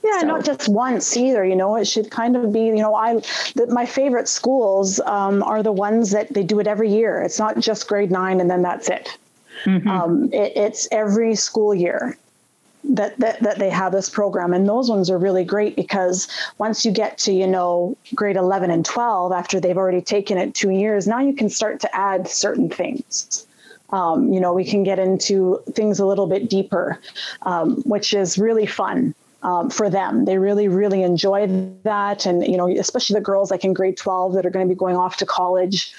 Yeah, so. not just once either. You know, it should kind of be. You know, I the, my favorite schools um, are the ones that they do it every year. It's not just grade nine and then that's it. Mm-hmm. Um, it it's every school year that, that that they have this program and those ones are really great because once you get to you know grade 11 and 12 after they've already taken it two years now you can start to add certain things um, you know we can get into things a little bit deeper um, which is really fun um, for them. They really really enjoy that. And you know especially the girls like in grade 12 that are going to be going off to college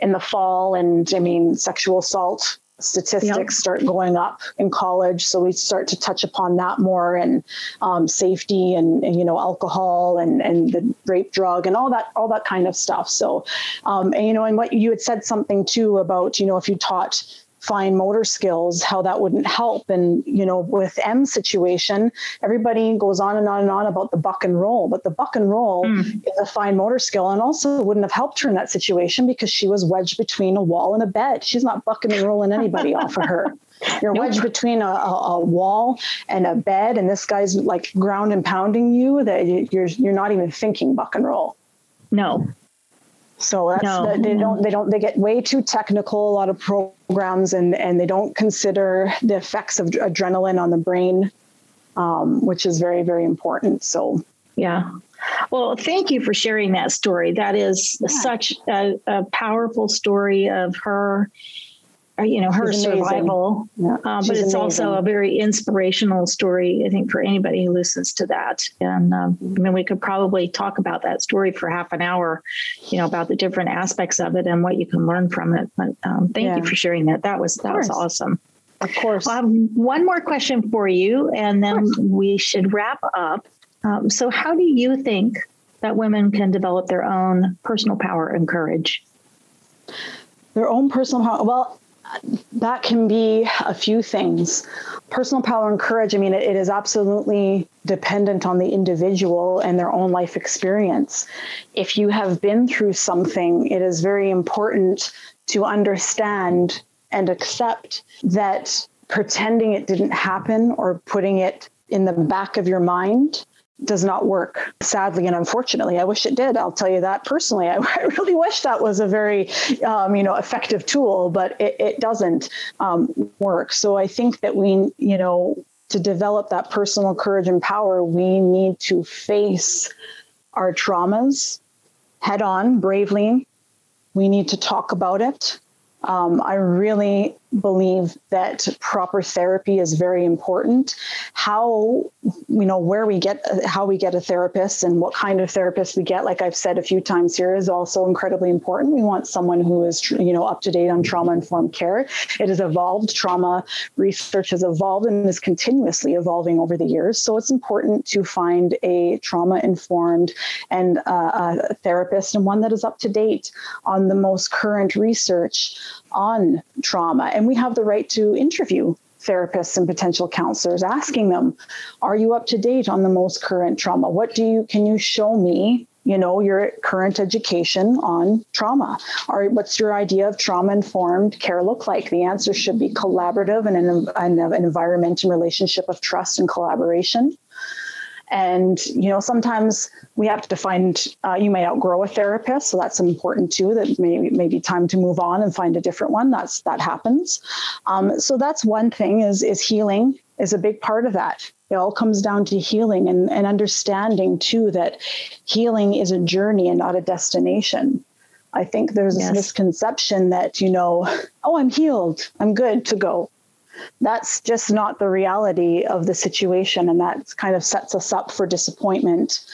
in the fall. And i mean sexual assault statistics yep. start going up in college. So we start to touch upon that more and um, safety and, and, you know alcohol and and the rape drug and all that all that kind of stuff. So um, and you know and what you had said something too about you know if you taught fine motor skills, how that wouldn't help. And, you know, with M's situation, everybody goes on and on and on about the buck and roll, but the buck and roll mm. is a fine motor skill and also wouldn't have helped her in that situation because she was wedged between a wall and a bed. She's not bucking and rolling anybody off of her. [LAUGHS] You're nope. wedged between a, a, a, wall and a bed, and this guy's like ground and pounding you that you're you're not even thinking buck and roll. No, so that's no. the, they don't they don't they get way too technical. A lot of programs and and they don't consider the effects of adrenaline on the brain, um, which is very very important. So yeah. Well, thank you for sharing that story. That is yeah. such a, a powerful story of her you know her survival. Yeah, um, but it's amazing. also a very inspirational story i think for anybody who listens to that. And um, i mean we could probably talk about that story for half an hour you know about the different aspects of it and what you can learn from it. But um, thank yeah. you for sharing that. That was that was awesome. Of course. Well, have one more question for you and then we should wrap up. Um, so how do you think that women can develop their own personal power and courage? Their own personal power well that can be a few things. Personal power and courage, I mean, it, it is absolutely dependent on the individual and their own life experience. If you have been through something, it is very important to understand and accept that pretending it didn't happen or putting it in the back of your mind does not work sadly and unfortunately. I wish it did i'll tell you that personally. I, [LAUGHS] I really wish that was a very um, you know effective tool but it, it doesn't um, work. So i think that we you know to develop that personal courage and power we need to face our traumas head on bravely. We need to talk about it. Um, I really believe that proper therapy is very important. How you know where we get how we get a therapist and what kind of therapist we get, like I've said a few times here, is also incredibly important. We want someone who is you know up to date on trauma informed care. It has evolved. Trauma research has evolved and is continuously evolving over the years. So it's important to find a trauma informed and uh, a therapist and one that is up to date on the most current research on trauma. And we have the right to interview therapists and potential counselors asking them are you up to date on the most current trauma? What do you can you show me you know your current education on trauma? Or what's your idea of trauma informed care look like? The answer should be collaborative and an, an, an environment and relationship of trust and collaboration and, you know, sometimes we have to find, uh, you may outgrow a therapist. So that's important too, that may, may be time to move on and find a different one. That's, that happens. Um, so that's one thing is, is healing is a big part of that. It all comes down to healing and, and understanding too that healing is a journey and not a destination. I think there's yes. this misconception that, you know, [LAUGHS] oh, I'm healed, I'm good to go that's just not the reality of the situation and that kind of sets us up for disappointment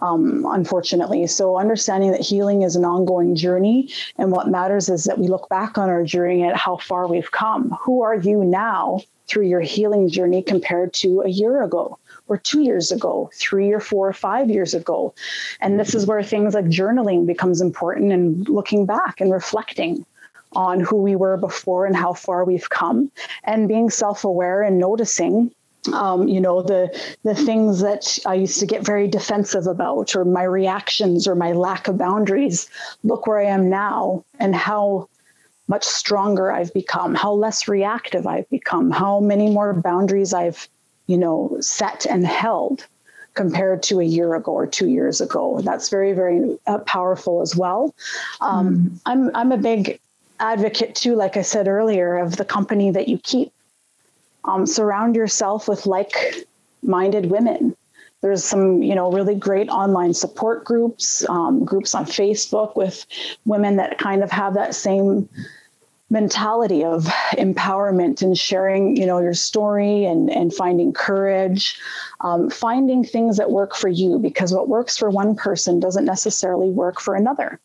um, unfortunately. So understanding that healing is an ongoing journey and what matters is that we look back on our journey at how far we've come. Who are you now through your healing journey compared to a year ago or two years ago, three or four or five years ago. And this is where things like journaling becomes important and looking back and reflecting on who we were before and how far we've come and being self-aware and noticing um, you know the the things that I used to get very defensive about, or my reactions, or my lack of boundaries. Look where I am now, and how much stronger I've become, how less reactive I've become, how many more boundaries I've, you know, set and held. compared to a year ago or two years ago. That's very, very uh, powerful as well. Um, mm. I'm, I'm a big advocate too, like I said earlier, of the company that you keep. Um, surround yourself with like minded women. There's some, you know, really great online support groups, um, groups on Facebook with women that kind of have that same mentality of empowerment and sharing you know your story and and finding courage um, finding things that work for you because what works for one person doesn't necessarily work for another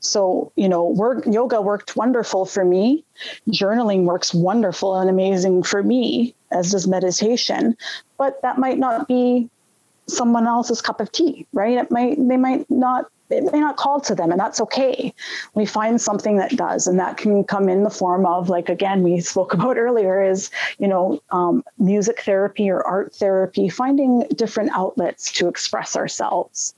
so you know work yoga worked wonderful for me. Journaling works wonderful and amazing for me as does meditation. But that might not be someone else's cup of tea right? It might they might not it may not call to them and that's okay. We find something that does and that can come in the form of like again we spoke [LAUGHS] about earlier is you know um, music therapy or art therapy finding different outlets to express ourselves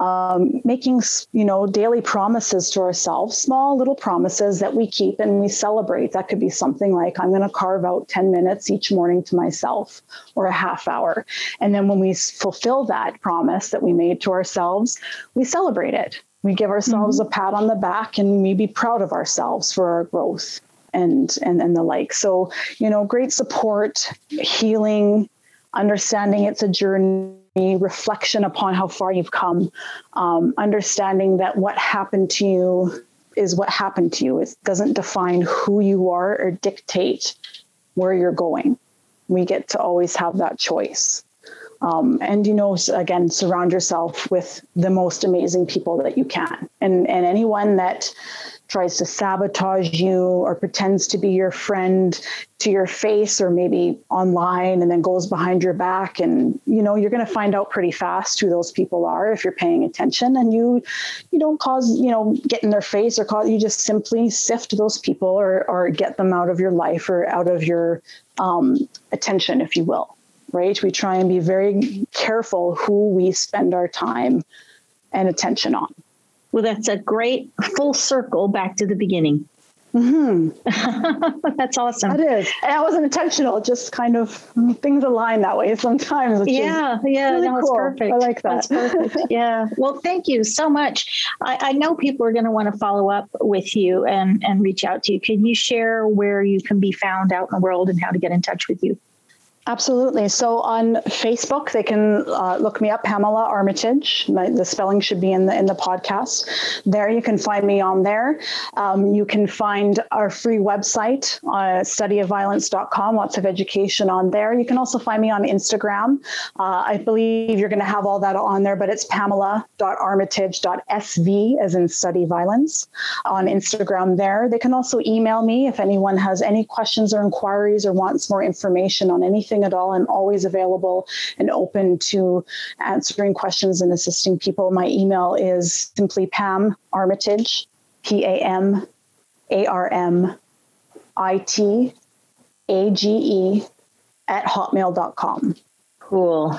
um, making you know daily promises to ourselves small little promises that we keep and we celebrate. That could be something like i'm going to carve out 10 minutes each morning to myself or a half hour. And then when we fulfill that promise that we made to ourselves we celebrate it. We give ourselves mm-hmm. a pat on the back and we be proud of ourselves for our growth and and and the like. So you know great support healing understanding it's a journey reflection upon how far you've come, um, understanding that what happened to you is what happened to you. It doesn't define who you are or dictate where you're going. We get to always have that choice. Um, and you know, again, surround yourself with the most amazing people that you can, and and anyone that tries to sabotage you or pretends to be your friend to your face or maybe online and then goes behind your back. And you know you're going to find out pretty fast who those people are if you're paying attention. And you you don't cause you know get in their face or cause you just simply sift those people or or get them out of your life or out of your um, attention if you will right? We try and be very careful who we spend our time and attention on well, that's a great full circle back to the beginning. Mm-hmm. [LAUGHS] that's awesome. It is. And that wasn't intentional. Just kind of things align that way sometimes. yeah, yeah, really no, cool. perfect. I like that. That's perfect. [LAUGHS] yeah. Well, thank you so much. I, I know people are going to want to follow up with you and and reach out to you. Can you share where you can be found out in the world and how to get in touch with you? Absolutely. So on Facebook, they can uh, look me up, Pamela Armitage. My, the spelling should be in the in the podcast. There, you can find me on there. Um, you can find our free website, uh, studyofviolence.com. Lots of education on there. You can also find me on Instagram. Uh, I believe you're going to have all that on there, but it's pamela.armitage.sv, as in study violence, on Instagram. There, they can also email me if anyone has any questions or inquiries or wants more information on anything anything at all. I'm always available and open to answering questions and assisting people. My email is simply Pam Armitage, P A M A R M I T A G E at hotmail.com. Cool.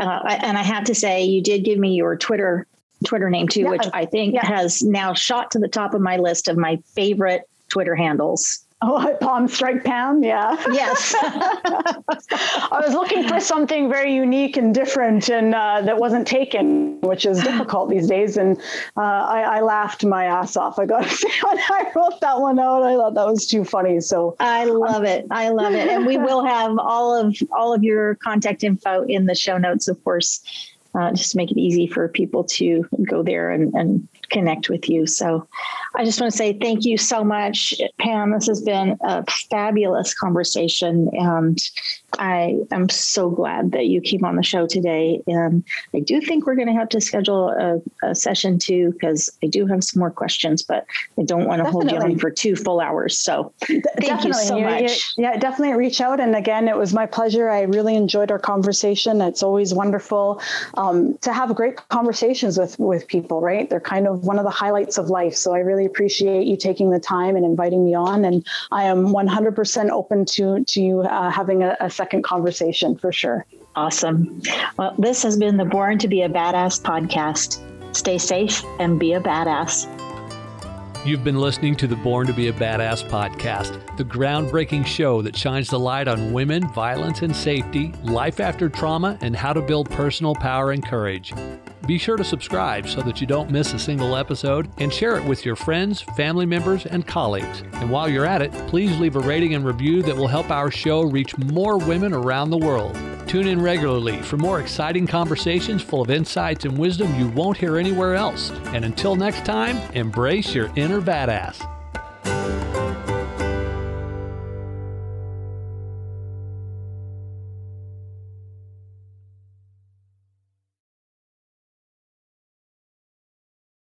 Uh, and I have to say, you did give me your Twitter Twitter name too, yeah. which I think yeah. has now shot to the top of my list of my favorite Twitter handles. Oh, Palm Strike Pam, yeah. Yes. [LAUGHS] I was looking for something very unique and different and uh, that wasn't taken, which is difficult these days. And uh, I, I, laughed my ass off. I got to say, when I wrote that one out, I thought that was too funny. So I love it. I love it. And we [LAUGHS] will have all of all of your contact info in the show notes, of course uh, just to make it easy for people to go there and, and connect with you. So I just want to say thank you so much, Pam. This has been a fabulous conversation. And I am so glad that you came on the show today. And I do think we're going to have to schedule a, a session too, because I do have some more questions, but I don't want to hold you on for two full hours. So thank definitely. you so much. Yeah, definitely reach out. And again, it was my pleasure. I really enjoyed our conversation. It's always wonderful um, to have great conversations with, with people, right? They're kind of one of the highlights of life. So I really appreciate you taking the time and inviting me on. And I am 100% open to, to you uh, having a, a second conversation for sure. Awesome. Well, this has been the Born to Be a Badass podcast. Stay safe and be a badass. You've been listening to the Born to be a Badass podcast, the groundbreaking show that shines the light on women, violence and safety, life after trauma, and how to build personal power and courage. Be sure to subscribe so that you don't miss a single episode and share it with your friends, family members, and colleagues. And while you're at it, please leave a rating and review that will help our show reach more women around the world. Tune in regularly for more exciting conversations full of insights and wisdom you won't hear anywhere else. And until next time, embrace your inner badass.